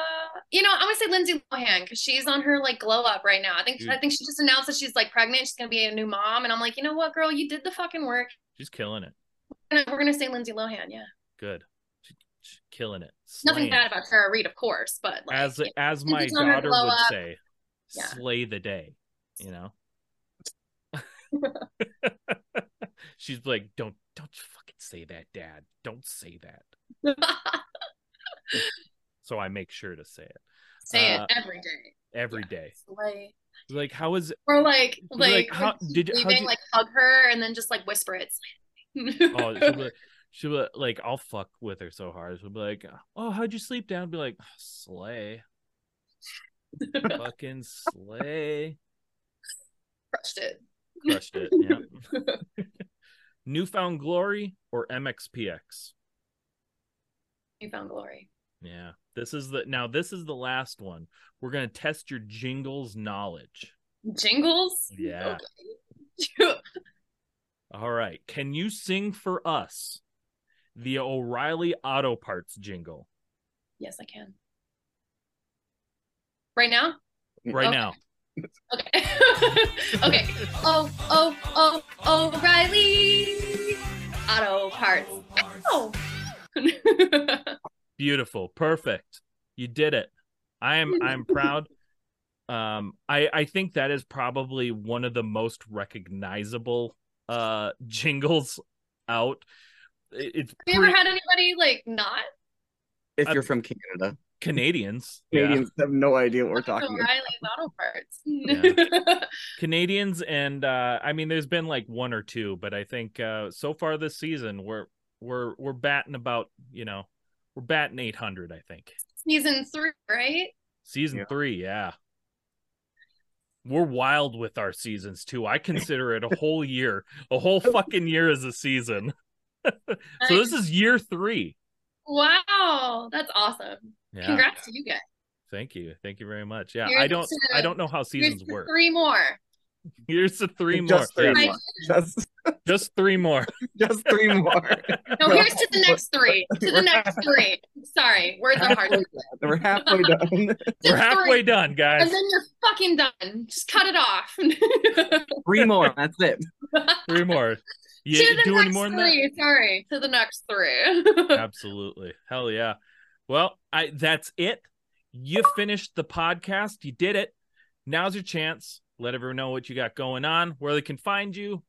Speaker 2: you know, I'm gonna say Lindsay Lohan because she's on her like glow up right now. I think
Speaker 1: Dude.
Speaker 2: I think she just announced that she's like pregnant. She's gonna be a new mom, and I'm like, you know what, girl, you did the fucking work.
Speaker 1: She's killing it.
Speaker 2: We're gonna, we're gonna say Lindsay Lohan. Yeah,
Speaker 1: Good. Killing it.
Speaker 2: nothing bad about Tara Reid, of course, but like,
Speaker 1: as
Speaker 2: yeah.
Speaker 1: as my
Speaker 2: Lindsay's on her
Speaker 1: daughter would
Speaker 2: up.
Speaker 1: say,
Speaker 2: Yeah.
Speaker 1: slay the day. You know. She's like, don't don't fucking say that, Dad. Don't say that. So I make sure to say it
Speaker 2: say
Speaker 1: Uh,
Speaker 2: it every day.
Speaker 1: every day.
Speaker 2: Like,
Speaker 1: Like, how is
Speaker 2: or like,
Speaker 1: Like,
Speaker 2: like,
Speaker 1: how- did you-
Speaker 2: leaving,
Speaker 1: you-
Speaker 2: like hug her and then just like whisper it.
Speaker 1: Oh, like- she'll be like, I'll fuck with her so hard. She'll be like, oh, how'd you sleep down? Be like, ah, slay, fucking slay.
Speaker 2: crushed it.
Speaker 1: Crushed it. Yeah. New Found Glory or MXPX?
Speaker 2: Newfound glory.
Speaker 1: Yeah. This is the now. This is the last one. We're gonna test your jingles knowledge.
Speaker 2: Jingles.
Speaker 1: Yeah.
Speaker 2: Okay.
Speaker 1: All right. Can you sing for us the O'Reilly Auto Parts jingle
Speaker 2: yes, I can. Right now.
Speaker 1: right
Speaker 2: Okay.
Speaker 1: now?
Speaker 2: Okay. okay. Oh, oh, oh, O'Reilly Auto Parts. Oh.
Speaker 1: Beautiful. Perfect. You did it. I am I'm proud. Um I I think that is probably one of the most recognizable uh jingles out. It- It's
Speaker 2: Have you ever had anybody like not
Speaker 3: If
Speaker 1: I'm-
Speaker 3: you're from Canada,
Speaker 1: Canadians. Yeah.
Speaker 3: Canadians have no idea what we're talking about.
Speaker 2: O'Reilly's Auto Parts?
Speaker 1: Canadians and uh I mean there's been like one or two, but I think uh so far this season we're we're we're batting about, you know, we're batting 800, I think.
Speaker 2: Season three, right?
Speaker 1: Season
Speaker 3: Yeah.
Speaker 1: 3, yeah. We're wild with our seasons too. I consider it a whole year. A whole fucking year as a season. So this is year 3.
Speaker 2: Wow, that's awesome.
Speaker 1: Yeah.
Speaker 2: Congrats to you guys.
Speaker 1: Thank you. Thank you very much. Yeah,
Speaker 2: Here's
Speaker 1: I don't
Speaker 2: to-
Speaker 1: I don't know how seasons work.
Speaker 2: Three more.
Speaker 1: Here's the 3 more.
Speaker 3: Just three
Speaker 1: Yeah,
Speaker 3: more. Just,
Speaker 1: Just 3 more.
Speaker 3: just three more.
Speaker 2: No, here's to the next three. To the next three. Sorry, words are hard. To do.
Speaker 3: We're halfway done.
Speaker 1: We're halfway
Speaker 2: three.
Speaker 1: done, guys.
Speaker 2: And then you're fucking done. Just cut it off.
Speaker 3: Three more. That's it.
Speaker 1: Three more. You
Speaker 2: to the
Speaker 1: do
Speaker 2: next
Speaker 1: any more than that?
Speaker 2: three. Sorry, to the next three.
Speaker 1: Absolutely. Hell yeah. Well, I that's it. You finished the podcast. You did it. now's your chance. Let everyone know what you got going on, where they can find you.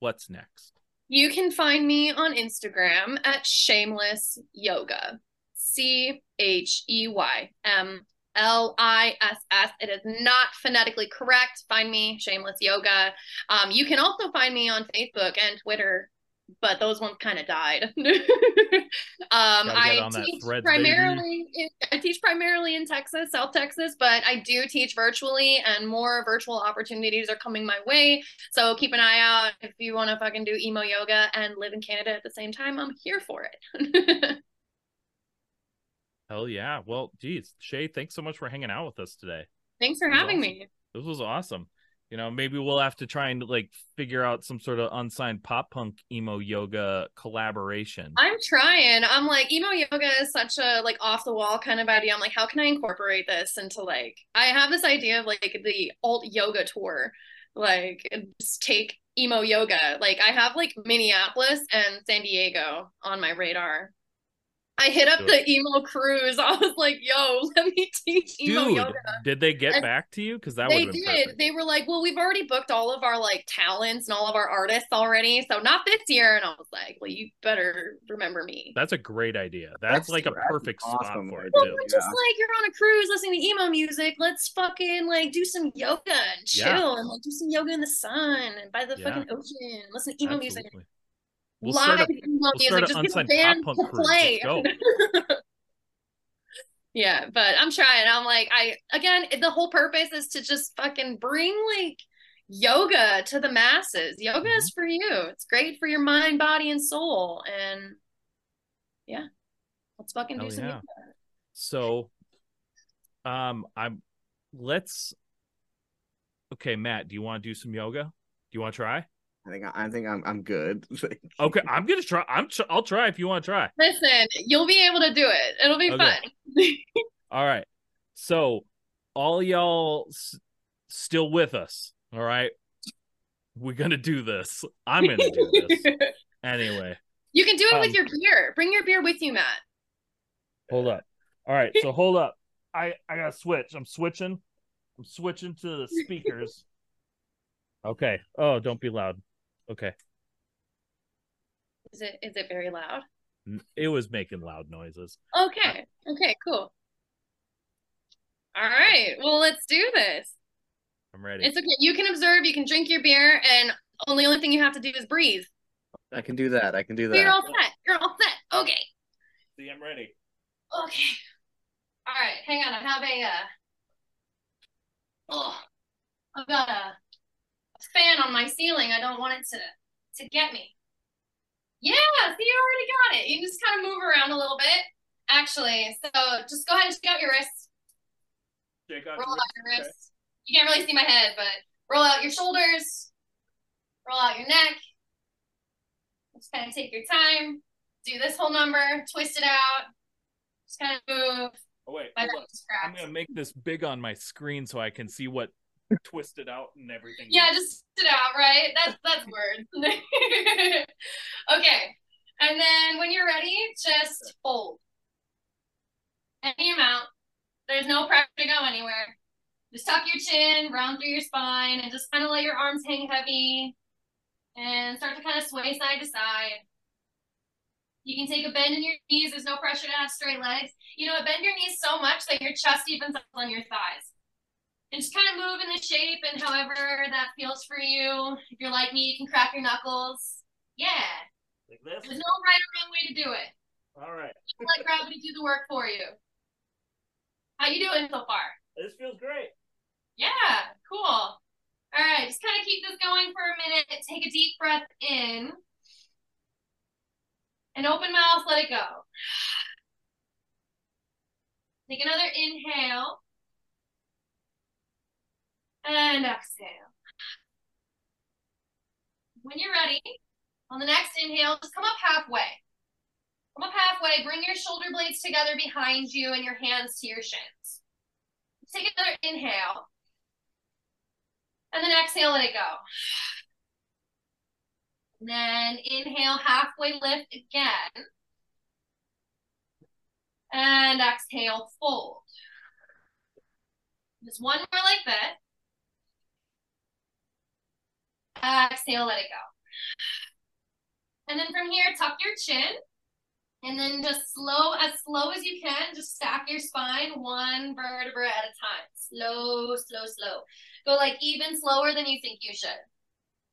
Speaker 1: What's next?
Speaker 2: You can find me on Instagram at shameless yoga. C H E Y M L I S S. It is not phonetically correct. Find me, Shameless Yoga. Um, you can also find me on Facebook and Twitter, but those ones kind of died. um, I teach primarily. In, I teach primarily in Texas, South Texas, but I do teach virtually, and more virtual opportunities are coming my way. So keep an eye out if you want to fucking do emo yoga and live in Canada at the same time. I'm here for it.
Speaker 1: Hell yeah. Well, geez, Chey, thanks so much for hanging out with us today.
Speaker 2: Thanks for having
Speaker 1: awesome.
Speaker 2: me.
Speaker 1: This was awesome. You know, maybe we'll have to try and like figure out some sort of unsigned pop punk emo yoga collaboration.
Speaker 2: I'm trying. I'm like emo yoga is such a like off the wall kind of idea. I'm like, how can I incorporate this into like I have this idea of like the alt yoga tour, like just take emo yoga. Like I have like Minneapolis and San Diego on my radar. I hit up the emo cruise. I was like, "Yo, let me teach emo Dude, yoga."
Speaker 1: Did they get and back to you? Because that they did.
Speaker 2: Perfect. They were like, "Well, we've already booked all of our like talents and all of our artists already, so not this year." And I was like, "Well, you better remember me."
Speaker 1: That's a great idea. That's, That's like a perfect awesome spot for it.
Speaker 2: Well, too. just yeah. like you're on a cruise listening to emo music. Let's fucking like do some yoga and chill yeah. and like do some yoga in the sun and by the yeah. fucking ocean. Listen to emo Absolutely. music. We'll live a, we'll music. Just get a band to play. yeah, but I'm trying. I'm like, I again, the whole purpose is to just fucking bring like yoga to the masses. Yoga mm-hmm. is for you. It's great for your mind, body, and soul. And yeah, let's fucking do some yeah. yoga.
Speaker 1: So, um, I'm. Let's. Okay, Matt. Do you want to do some yoga? Do you want to try?
Speaker 3: I think I think I'm I'm good.
Speaker 1: okay, I'm gonna try. I'm tr- I'll try if you want to try.
Speaker 2: Listen, you'll be able to do it. It'll be okay. fun.
Speaker 1: all right. So, all y'all s- still with us? All right. We're gonna do this. I'm gonna do this anyway.
Speaker 2: You can do it um, with your beer. Bring your beer with you, Matt.
Speaker 1: Hold up. All right. So hold up. I I gotta switch. I'm switching. I'm switching to the speakers. Okay. Oh, don't be loud. Okay.
Speaker 2: Is it is it very loud?
Speaker 1: It was making loud noises.
Speaker 2: Okay. Okay, cool. All right. Well, let's do this.
Speaker 1: I'm ready.
Speaker 2: It's okay. You can observe, you can drink your beer, and only only thing you have to do is breathe.
Speaker 3: I can do that. I can do that.
Speaker 2: You're all set. You're all set. Okay.
Speaker 1: See, I'm ready.
Speaker 2: Okay. All right. Hang on. I have a uh Oh. I've got a fan on my ceiling. I don't want it to to get me. Yeah, see, you already got it. You just kind of move around a little bit. Actually, so just go ahead and shake out your wrists.
Speaker 1: Shake out
Speaker 2: roll out your wrists. Okay. You can't really see my head, but roll out your shoulders. Roll out your neck. Just kind of take your time. Do this whole number. Twist it out. Just kind of move.
Speaker 1: Oh wait, I'm gonna make this big on my screen so I can see what twisted out and everything.
Speaker 2: Yeah, just it out, right? That's that's words. okay. And then when you're ready, just fold. Any amount. There's no pressure to go anywhere. Just tuck your chin, round through your spine, and just kind of let your arms hang heavy and start to kind of sway side to side. You can take a bend in your knees. There's no pressure to have straight legs. You know, bend your knees so much that your chest evens up on your thighs and just kind of move in the shape and however that feels for you. If you're like me, you can crack your knuckles. Yeah.
Speaker 1: Like this?
Speaker 2: There's no right or wrong way to do it.
Speaker 1: All right.
Speaker 2: Let gravity do the work for you. How you doing so far?
Speaker 1: This feels great.
Speaker 2: Yeah, cool. All right, just kind of keep this going for a minute. Take a deep breath in. And open mouth, let it go. Take another inhale. And exhale. When you're ready, on the next inhale, just come up halfway. Come up halfway, bring your shoulder blades together behind you and your hands to your shins. Take another inhale. And then exhale, let it go. And then inhale, halfway lift again. And exhale, fold. Just one more like that. Uh, exhale, let it go. And then from here, tuck your chin. And then just slow, as slow as you can, just stack your spine one vertebra at a time. Slow, slow, slow. Go like even slower than you think you should.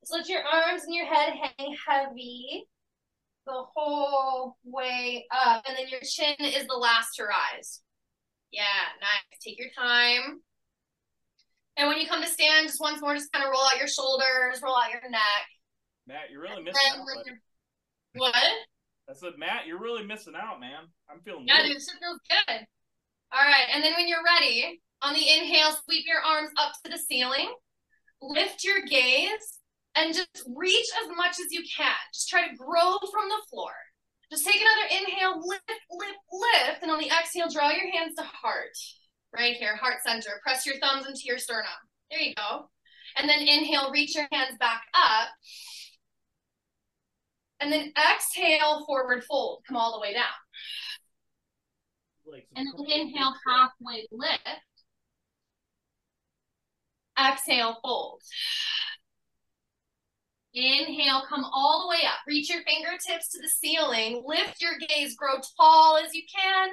Speaker 2: Just let your arms and your head hang heavy the whole way up. And then your chin is the last to rise. Yeah, nice. Take your time. And when you come to stand, just once more, just kind of roll out your shoulders, roll out your neck.
Speaker 1: Matt, you're really missing out.
Speaker 2: your- What?
Speaker 1: I said, Matt, you're really missing out, man. I'm feeling good.
Speaker 2: Yeah,
Speaker 1: good.
Speaker 2: dude, shit feels good. All right, and then when you're ready, on the inhale, sweep your arms up to the ceiling, lift your gaze, and just reach as much as you can. Just try to grow from the floor. Just take another inhale, lift, lift, lift, and on the exhale, draw your hands to heart. Right here, heart center. Press your thumbs into your sternum. There you go. And then inhale, reach your hands back up. And then exhale, forward fold. Come all the way down. And then inhale, halfway lift. Exhale, fold. Inhale, come all the way up. Reach your fingertips to the ceiling. Lift your gaze, grow tall as you can.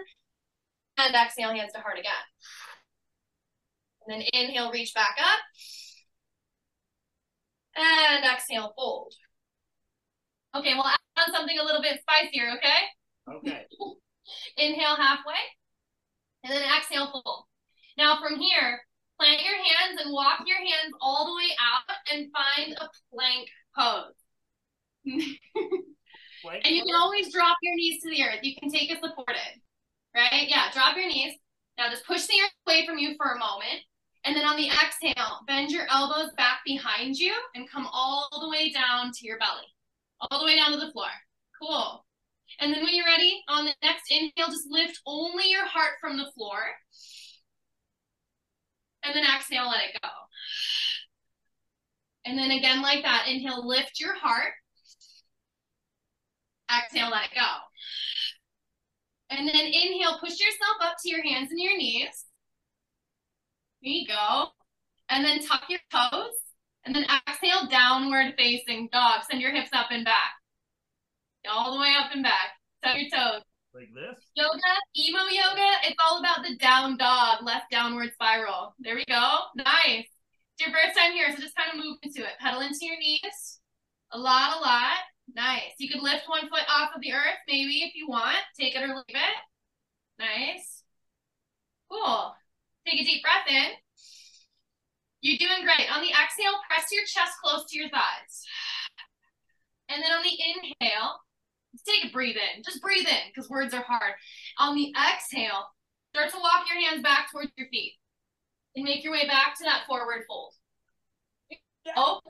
Speaker 2: And exhale, hands to heart again. And then inhale, reach back up. And exhale, fold. Okay, we'll add something a little bit spicier, okay?
Speaker 1: Okay.
Speaker 2: Inhale halfway. And then exhale fold. Now from here, plant your hands and walk your hands all the way out and find a plank pose. And you can always drop your knees to the earth. You can take a supported. Right? Yeah, drop your knees. Now just push the earth away from you for a moment. And then on the exhale, bend your elbows back behind you and come all the way down to your belly. All the way down to the floor. Cool. And then when you're ready, on the next inhale, just lift only your heart from the floor. And then exhale, let it go. And then again, like that, inhale, lift your heart. Exhale, let it go. And then inhale, push yourself up to your hands and your knees. There you go. And then tuck your toes. And then exhale, downward facing dog. Send your hips up and back. All the way up and back. Tuck your toes.
Speaker 1: Like this?
Speaker 2: Yoga, emo yoga, it's all about the down dog, left downward spiral. There we go. Nice. It's your first time here, so just kind of move into it. Pedal into your knees. A lot, a lot. Nice. You could lift one foot off of the earth, maybe if you want. Take it or leave it. Nice. Cool. Take a deep breath in. You're doing great. On the exhale, press your chest close to your thighs. And then on the inhale, take a breathe in. Just breathe in because words are hard. On the exhale, start to walk your hands back towards your feet and make your way back to that forward fold. Oh,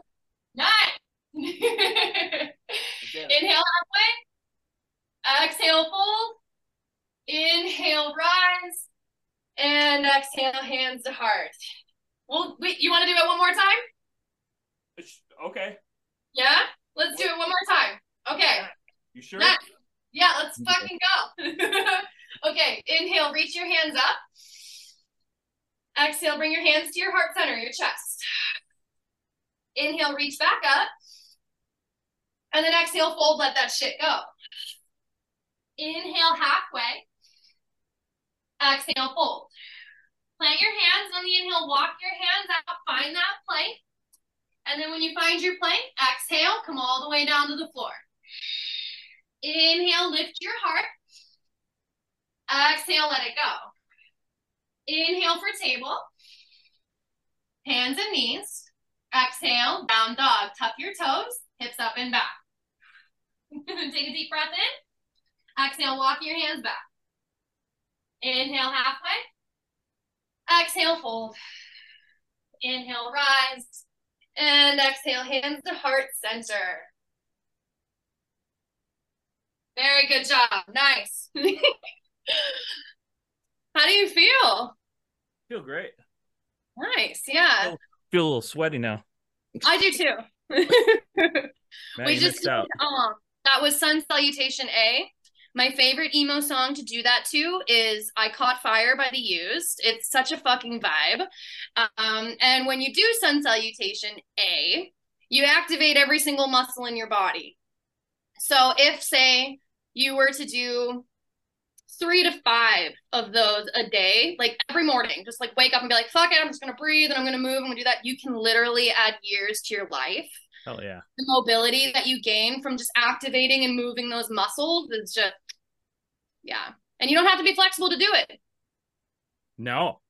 Speaker 2: nice.
Speaker 1: Again.
Speaker 2: Inhale halfway. Exhale, fold. Inhale, rise. And exhale, hands to heart. Well, wait, you want to do it one more time?
Speaker 1: Okay.
Speaker 2: Yeah? Let's do it one more time. Okay.
Speaker 1: You sure?
Speaker 2: Nice. Yeah, let's fucking go. okay, inhale, reach your hands up. Exhale, bring your hands to your heart center, your chest. Inhale, reach back up. And then exhale, fold, let that shit go. Inhale halfway. Exhale, fold. Plant your hands on the inhale, walk your hands out, find that plank. And then when you find your plank, exhale, come all the way down to the floor. Inhale, lift your heart. Exhale, let it go. Inhale for table. Hands and knees. Exhale, down dog. Tuck your toes, hips up and back. Take a deep breath in. Exhale, walk your hands back. Inhale, halfway. Exhale, fold. Inhale, rise. And exhale, hands to heart center. Very good job. Nice. How do you feel?
Speaker 1: Feel great.
Speaker 2: Nice. Yeah.
Speaker 1: Feel a little sweaty now.
Speaker 2: I do too.
Speaker 1: Matt,
Speaker 2: we just
Speaker 1: out.
Speaker 2: um that was Sun Salutation A. My favorite emo song to do that to is I Caught Fire by The Used. It's such a fucking vibe. Um, and when you do sun salutation, A, you activate every single muscle in your body. So if, say, you were to do three to five of those a day, like every morning, just like wake up and be like, fuck it, I'm just gonna breathe and I'm gonna move, gonna do that. You can literally add years to your life.
Speaker 1: Hell yeah.
Speaker 2: The mobility that you gain from just activating and moving those muscles is just, yeah. And you don't have to be flexible to do it.
Speaker 1: No,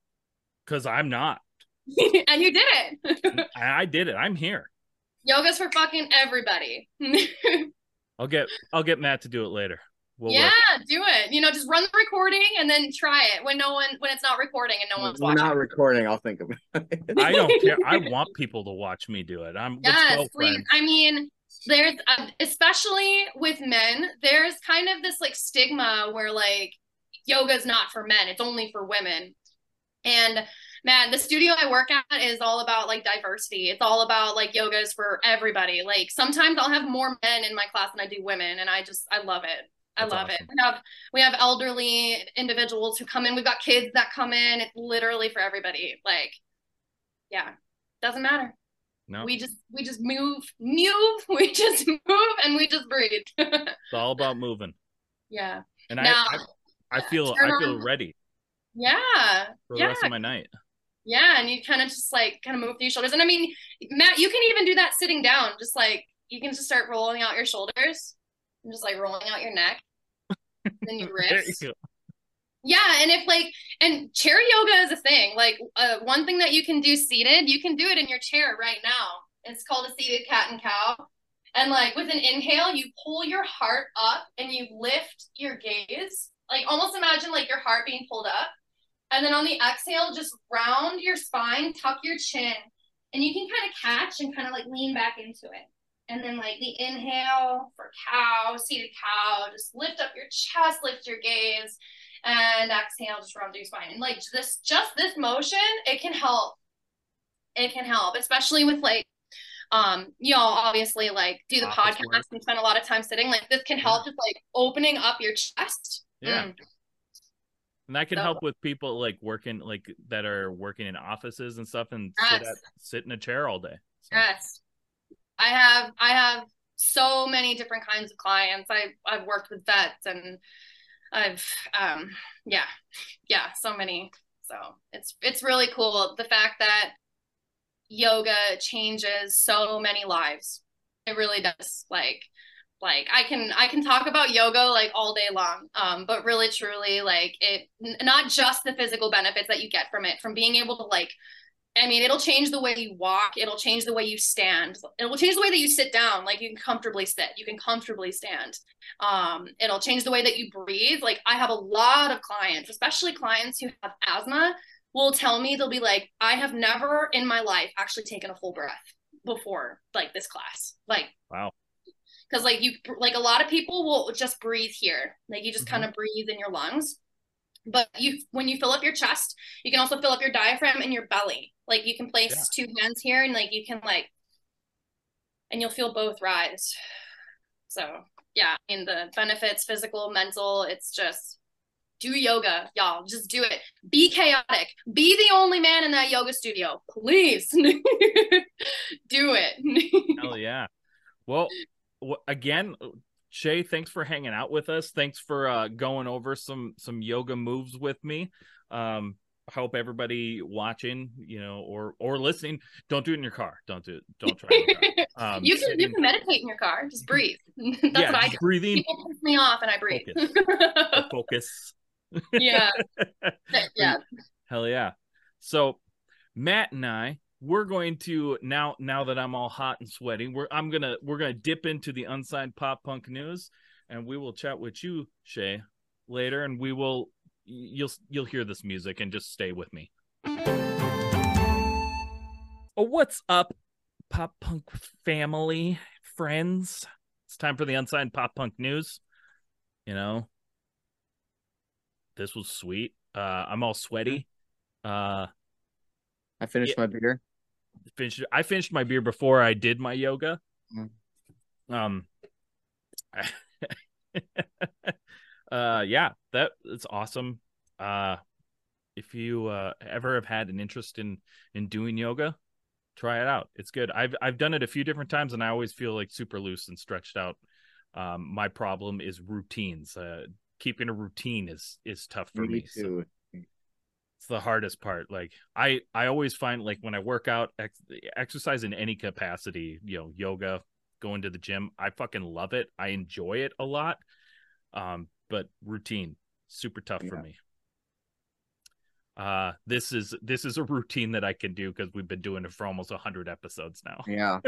Speaker 1: because I'm not.
Speaker 2: and you did it.
Speaker 1: I I did it. I'm here.
Speaker 2: Yoga's for fucking everybody.
Speaker 1: I'll get I'll get Matt to do it later. We'll
Speaker 2: yeah,
Speaker 1: work.
Speaker 2: do it. You know, just run the recording and then try it when no one when it's not recording and no one's
Speaker 3: We're
Speaker 2: watching.
Speaker 3: not recording. I'll think of it.
Speaker 1: I don't care. I want people to watch me do it. I'm
Speaker 2: yes,
Speaker 1: go,
Speaker 2: please. I mean, there's uh, especially with men, there's kind of this like stigma where like yoga's not for men; it's only for women. And man, the studio I work at is all about like diversity. It's all about like yoga is for everybody. Like sometimes I'll have more men in my class than I do women, and I just I love it. I love it. We have we have elderly individuals who come in. We've got kids that come in. It's literally for everybody. Like, yeah, doesn't matter.
Speaker 1: No,
Speaker 2: We just we just move, move. We just move and we just breathe.
Speaker 1: it's all about moving.
Speaker 2: yeah,
Speaker 1: And
Speaker 2: Now-
Speaker 1: I, I I feel I feel
Speaker 2: on-
Speaker 1: ready
Speaker 2: yeah,
Speaker 1: for the
Speaker 2: yeah,
Speaker 1: rest of my night.
Speaker 2: yeah. And you kind of just like kind of move through your shoulders. And I mean, Matt, you can even do that sitting down. Just like you can just start rolling out your shoulders and just like rolling out your neck, then your
Speaker 1: you
Speaker 2: Yeah, and if like and chair yoga is a thing. Like uh, one thing that you can do seated, you can do it in your chair right now. It's called a seated cat and cow. And like with an inhale, you pull your heart up and you lift your gaze. Like almost imagine like your heart being pulled up. And then on the exhale, just round your spine, tuck your chin, and you can kind of catch and kind of like lean back into it. And then like the inhale for cow, seated cow, just lift up your chest, lift your gaze and exhale just round through your spine and like this just this motion it can help it can help especially with like um you know obviously like do the
Speaker 1: Office
Speaker 2: podcast
Speaker 1: work.
Speaker 2: and spend a lot of time sitting like this can help just like opening up your chest
Speaker 1: Yeah.
Speaker 2: Mm.
Speaker 1: And that can
Speaker 2: So-
Speaker 1: help with people like working like that are working in offices and stuff and sit at sit in a chair all day. So,
Speaker 2: yes i have i have so many different kinds of clients. I i've worked with vets and i've um yeah yeah so many. So it's it's really cool. The fact that yoga changes so many lives. It really does. Like like i can i can talk about yoga like all day long um but really truly like it n- not just the physical benefits that you get from it from being able to like I mean, it'll change the way you walk. It'll change the way you stand. It will change the way that you sit down. Like you can comfortably sit. You can comfortably stand. Um, it'll change the way that you breathe. Like I have a lot of clients, especially clients who have asthma, will tell me they'll be like, I have never in my life actually taken a full breath before like this class. Like
Speaker 1: Wow.
Speaker 2: because like you like a lot of people will just breathe here. Like you just
Speaker 1: Mhm.
Speaker 2: kind of breathe in your lungs but you when you fill up your chest you can also fill up your diaphragm and your belly. Like you can place two hands here and like you can like and you'll feel both rise. So yeah i mean the benefits physical mental it's just do yoga y'all just do it. Be chaotic. Be the only man in that yoga studio please. Do it.
Speaker 1: Hell yeah. Well, again, Chey, thanks for hanging out with us. Thanks for uh, going over some some yoga moves with me. Um, hope everybody watching, you know, or or listening, don't do it in your car. Don't do it. Don't try. It in your car. Um,
Speaker 2: you can you can meditate in your car just breathe that's
Speaker 1: yeah,
Speaker 2: what i do
Speaker 1: breathing,
Speaker 2: people piss me off and i breathe
Speaker 1: focus.
Speaker 2: yeah yeah
Speaker 1: Hell yeah. So Matt and I, we're going to now now that I'm all hot and sweaty, we're I'm gonna we're gonna dip into the unsigned pop punk news and we will chat with you, Chey, later, and we will you'll you'll hear this music and just stay with me. Oh, what's up, pop punk family, friends? It's time for the unsigned pop punk news. You know, this was sweet. Uh, I'm all sweaty. Uh,
Speaker 3: I finished my beer.
Speaker 1: Finished. I finished my beer before I did my yoga.
Speaker 3: Mm.
Speaker 1: Um, uh yeah that it's awesome uh if you uh ever have had an interest in in doing yoga try it out it's good i've i've done it a few different times and i always feel like super loose and stretched out um my problem is routines uh keeping a routine is is tough for me, so
Speaker 3: too.
Speaker 1: It's the hardest part like i i always find like when i work out ex- exercise in any capacity you know yoga going to the gym i fucking love it. I enjoy it a lot um but routine super tough for me. Uh this is this is a routine that i can do because we've been doing it for almost 100 episodes now.
Speaker 3: Yeah.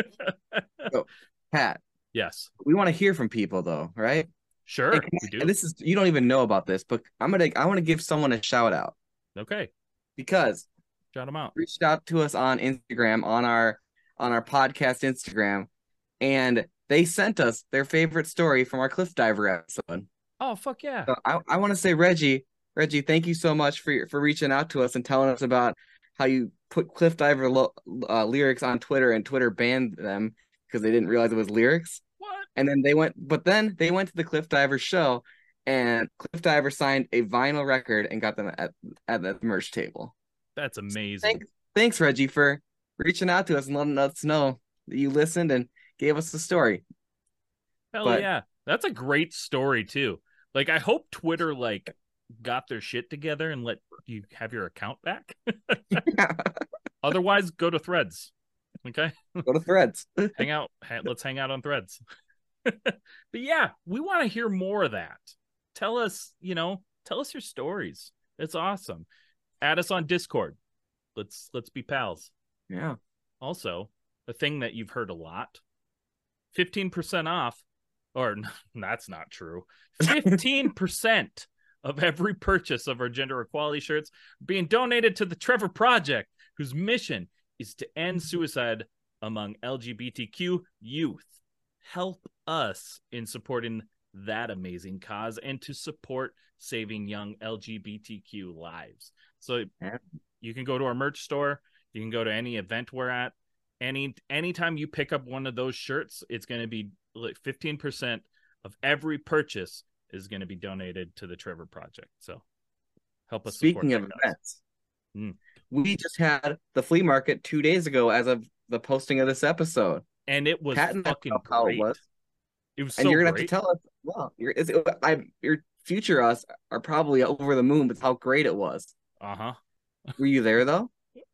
Speaker 3: so, Pat,
Speaker 1: yes.
Speaker 3: we want to hear from people though, right?
Speaker 1: sure
Speaker 3: Hey,
Speaker 1: we
Speaker 3: I-
Speaker 1: do.
Speaker 3: This is you don't even know about this, but I'm gonna I want to give someone a shout out
Speaker 1: okay
Speaker 3: because
Speaker 1: shout them out
Speaker 3: reached out to us on Instagram on our on our podcast Instagram, and they sent us their favorite story from our cliff diver episode.
Speaker 1: oh fuck yeah
Speaker 3: So I, I want to say Reggie, Reggie, thank you so much for for reaching out to us and telling us about how you put cliff diver lo- uh, lyrics on Twitter and Twitter banned them because they didn't realize it was lyrics.
Speaker 1: what
Speaker 3: And then they went, but then they went to the Cliff Diver show, and Cliff Diver signed a vinyl record and got them at at the merch table.
Speaker 1: that's amazing
Speaker 3: Thanks, thanks Reggie for reaching out to us and letting us know that you listened and gave us the story.
Speaker 1: Hell
Speaker 3: But-
Speaker 1: yeah. That's a great story too. Like I hope Twitter like got their shit together and let you have your account back. Otherwise, go to Threads. Okay?
Speaker 3: Go to Threads.
Speaker 1: hang out let's hang out on Threads. but yeah, we want to hear more of that. Tell us, you know, tell us your stories. It's awesome. Add us on Discord. Let's let's be pals.
Speaker 3: Yeah.
Speaker 1: Also, a thing that you've heard a lot 15% off, or that's not true. 15% of every purchase of our gender equality shirts being donated to the Trevor Project, whose mission is to end mm-hmm. suicide among LGBTQ youth. Help us in supporting that amazing cause and to support saving young LGBTQ lives. So you can go to our merch store, you can go to any event we're at. Any anytime you pick up one of those shirts, it's going to be like 15% of every purchase is going to be donated to the Trevor Project. So help us support
Speaker 3: Speaking of events,
Speaker 1: Hmm.
Speaker 3: we just had the flea market two days ago as of the posting of this episode.
Speaker 1: and it was
Speaker 3: Pat
Speaker 1: fucking great.
Speaker 3: it was.
Speaker 1: It was
Speaker 3: and
Speaker 1: so
Speaker 3: you're gonna
Speaker 1: great.
Speaker 3: have to tell us. Well, I, your future us are probably over the moon with how great it was.
Speaker 1: Uh huh.
Speaker 3: Were you there though?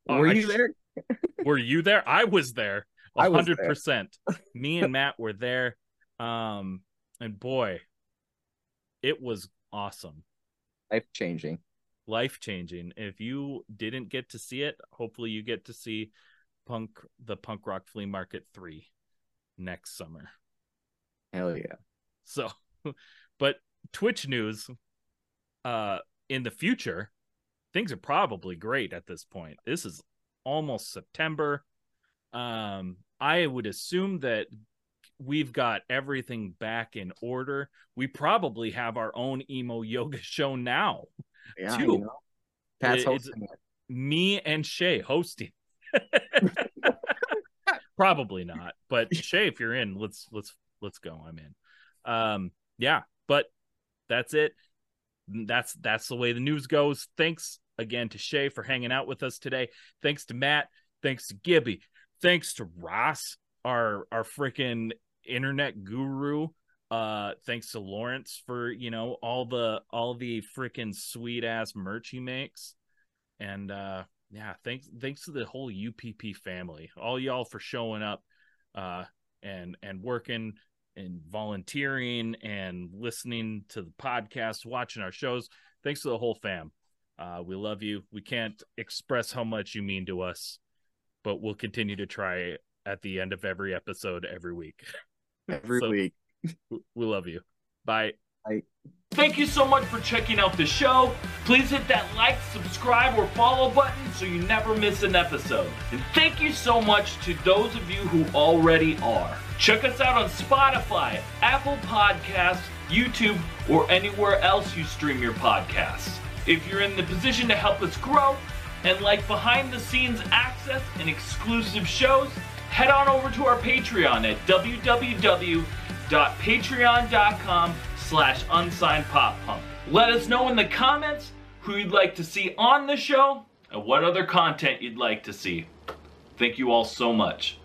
Speaker 1: Oh,
Speaker 3: Were you there?
Speaker 1: Were you there? I was there. A
Speaker 3: I was
Speaker 1: hundred percent. Me and Matt were there. Um, and boy, it was awesome,
Speaker 3: Life changing.
Speaker 1: life changing. If you didn't get to see it, hopefully you get to see punk the punk rock flea market three next summer.
Speaker 3: Hell yeah.
Speaker 1: So, but Twitch news, uh, in the future, things are probably great at this point. This is almost September. Um, I would assume that we've got everything back in order. We probably have our own emo yoga show now.
Speaker 3: Yeah.
Speaker 1: Two.
Speaker 3: You know? Pat's
Speaker 1: It-
Speaker 3: hosting it.
Speaker 1: Me and Chey hosting. probably not, but Chey, if you're in, let's let's let's go. I'm in. Um, yeah, but that's it. That's that's the way the news goes. Thanks again to Chey for hanging out with us today. Thanks to Matt. Thanks to Gibby. Thanks to Ross, our our freaking internet guru. Uh, thanks to Lawrence for you know all the all the freaking sweet ass merch he makes, and uh, yeah, thanks thanks to the whole UPP family, all y'all for showing up, uh, and and working and volunteering and listening to the podcast, watching our shows. Thanks to the whole fam. Uh, we love you. We can't express how much you mean to us, but we'll continue to try at the end of every episode every week.
Speaker 3: every
Speaker 1: So-
Speaker 3: week.
Speaker 1: We love you. Bye.
Speaker 3: Bye.
Speaker 1: Thank you so much for checking out the show. Please hit that like, subscribe, or follow button so you never miss an episode. And thank you so much to those of you who already are. Check us out on Spotify, Apple Podcasts, YouTube, or anywhere else you stream your podcasts. If you're in the position to help us grow and like behind the scenes access and exclusive shows, head on over to our Patreon at www.patreon.com slash unsigned pop punk. Let us know in the comments who you'd like to see on the show and what other content you'd like to see. Thank you all so much.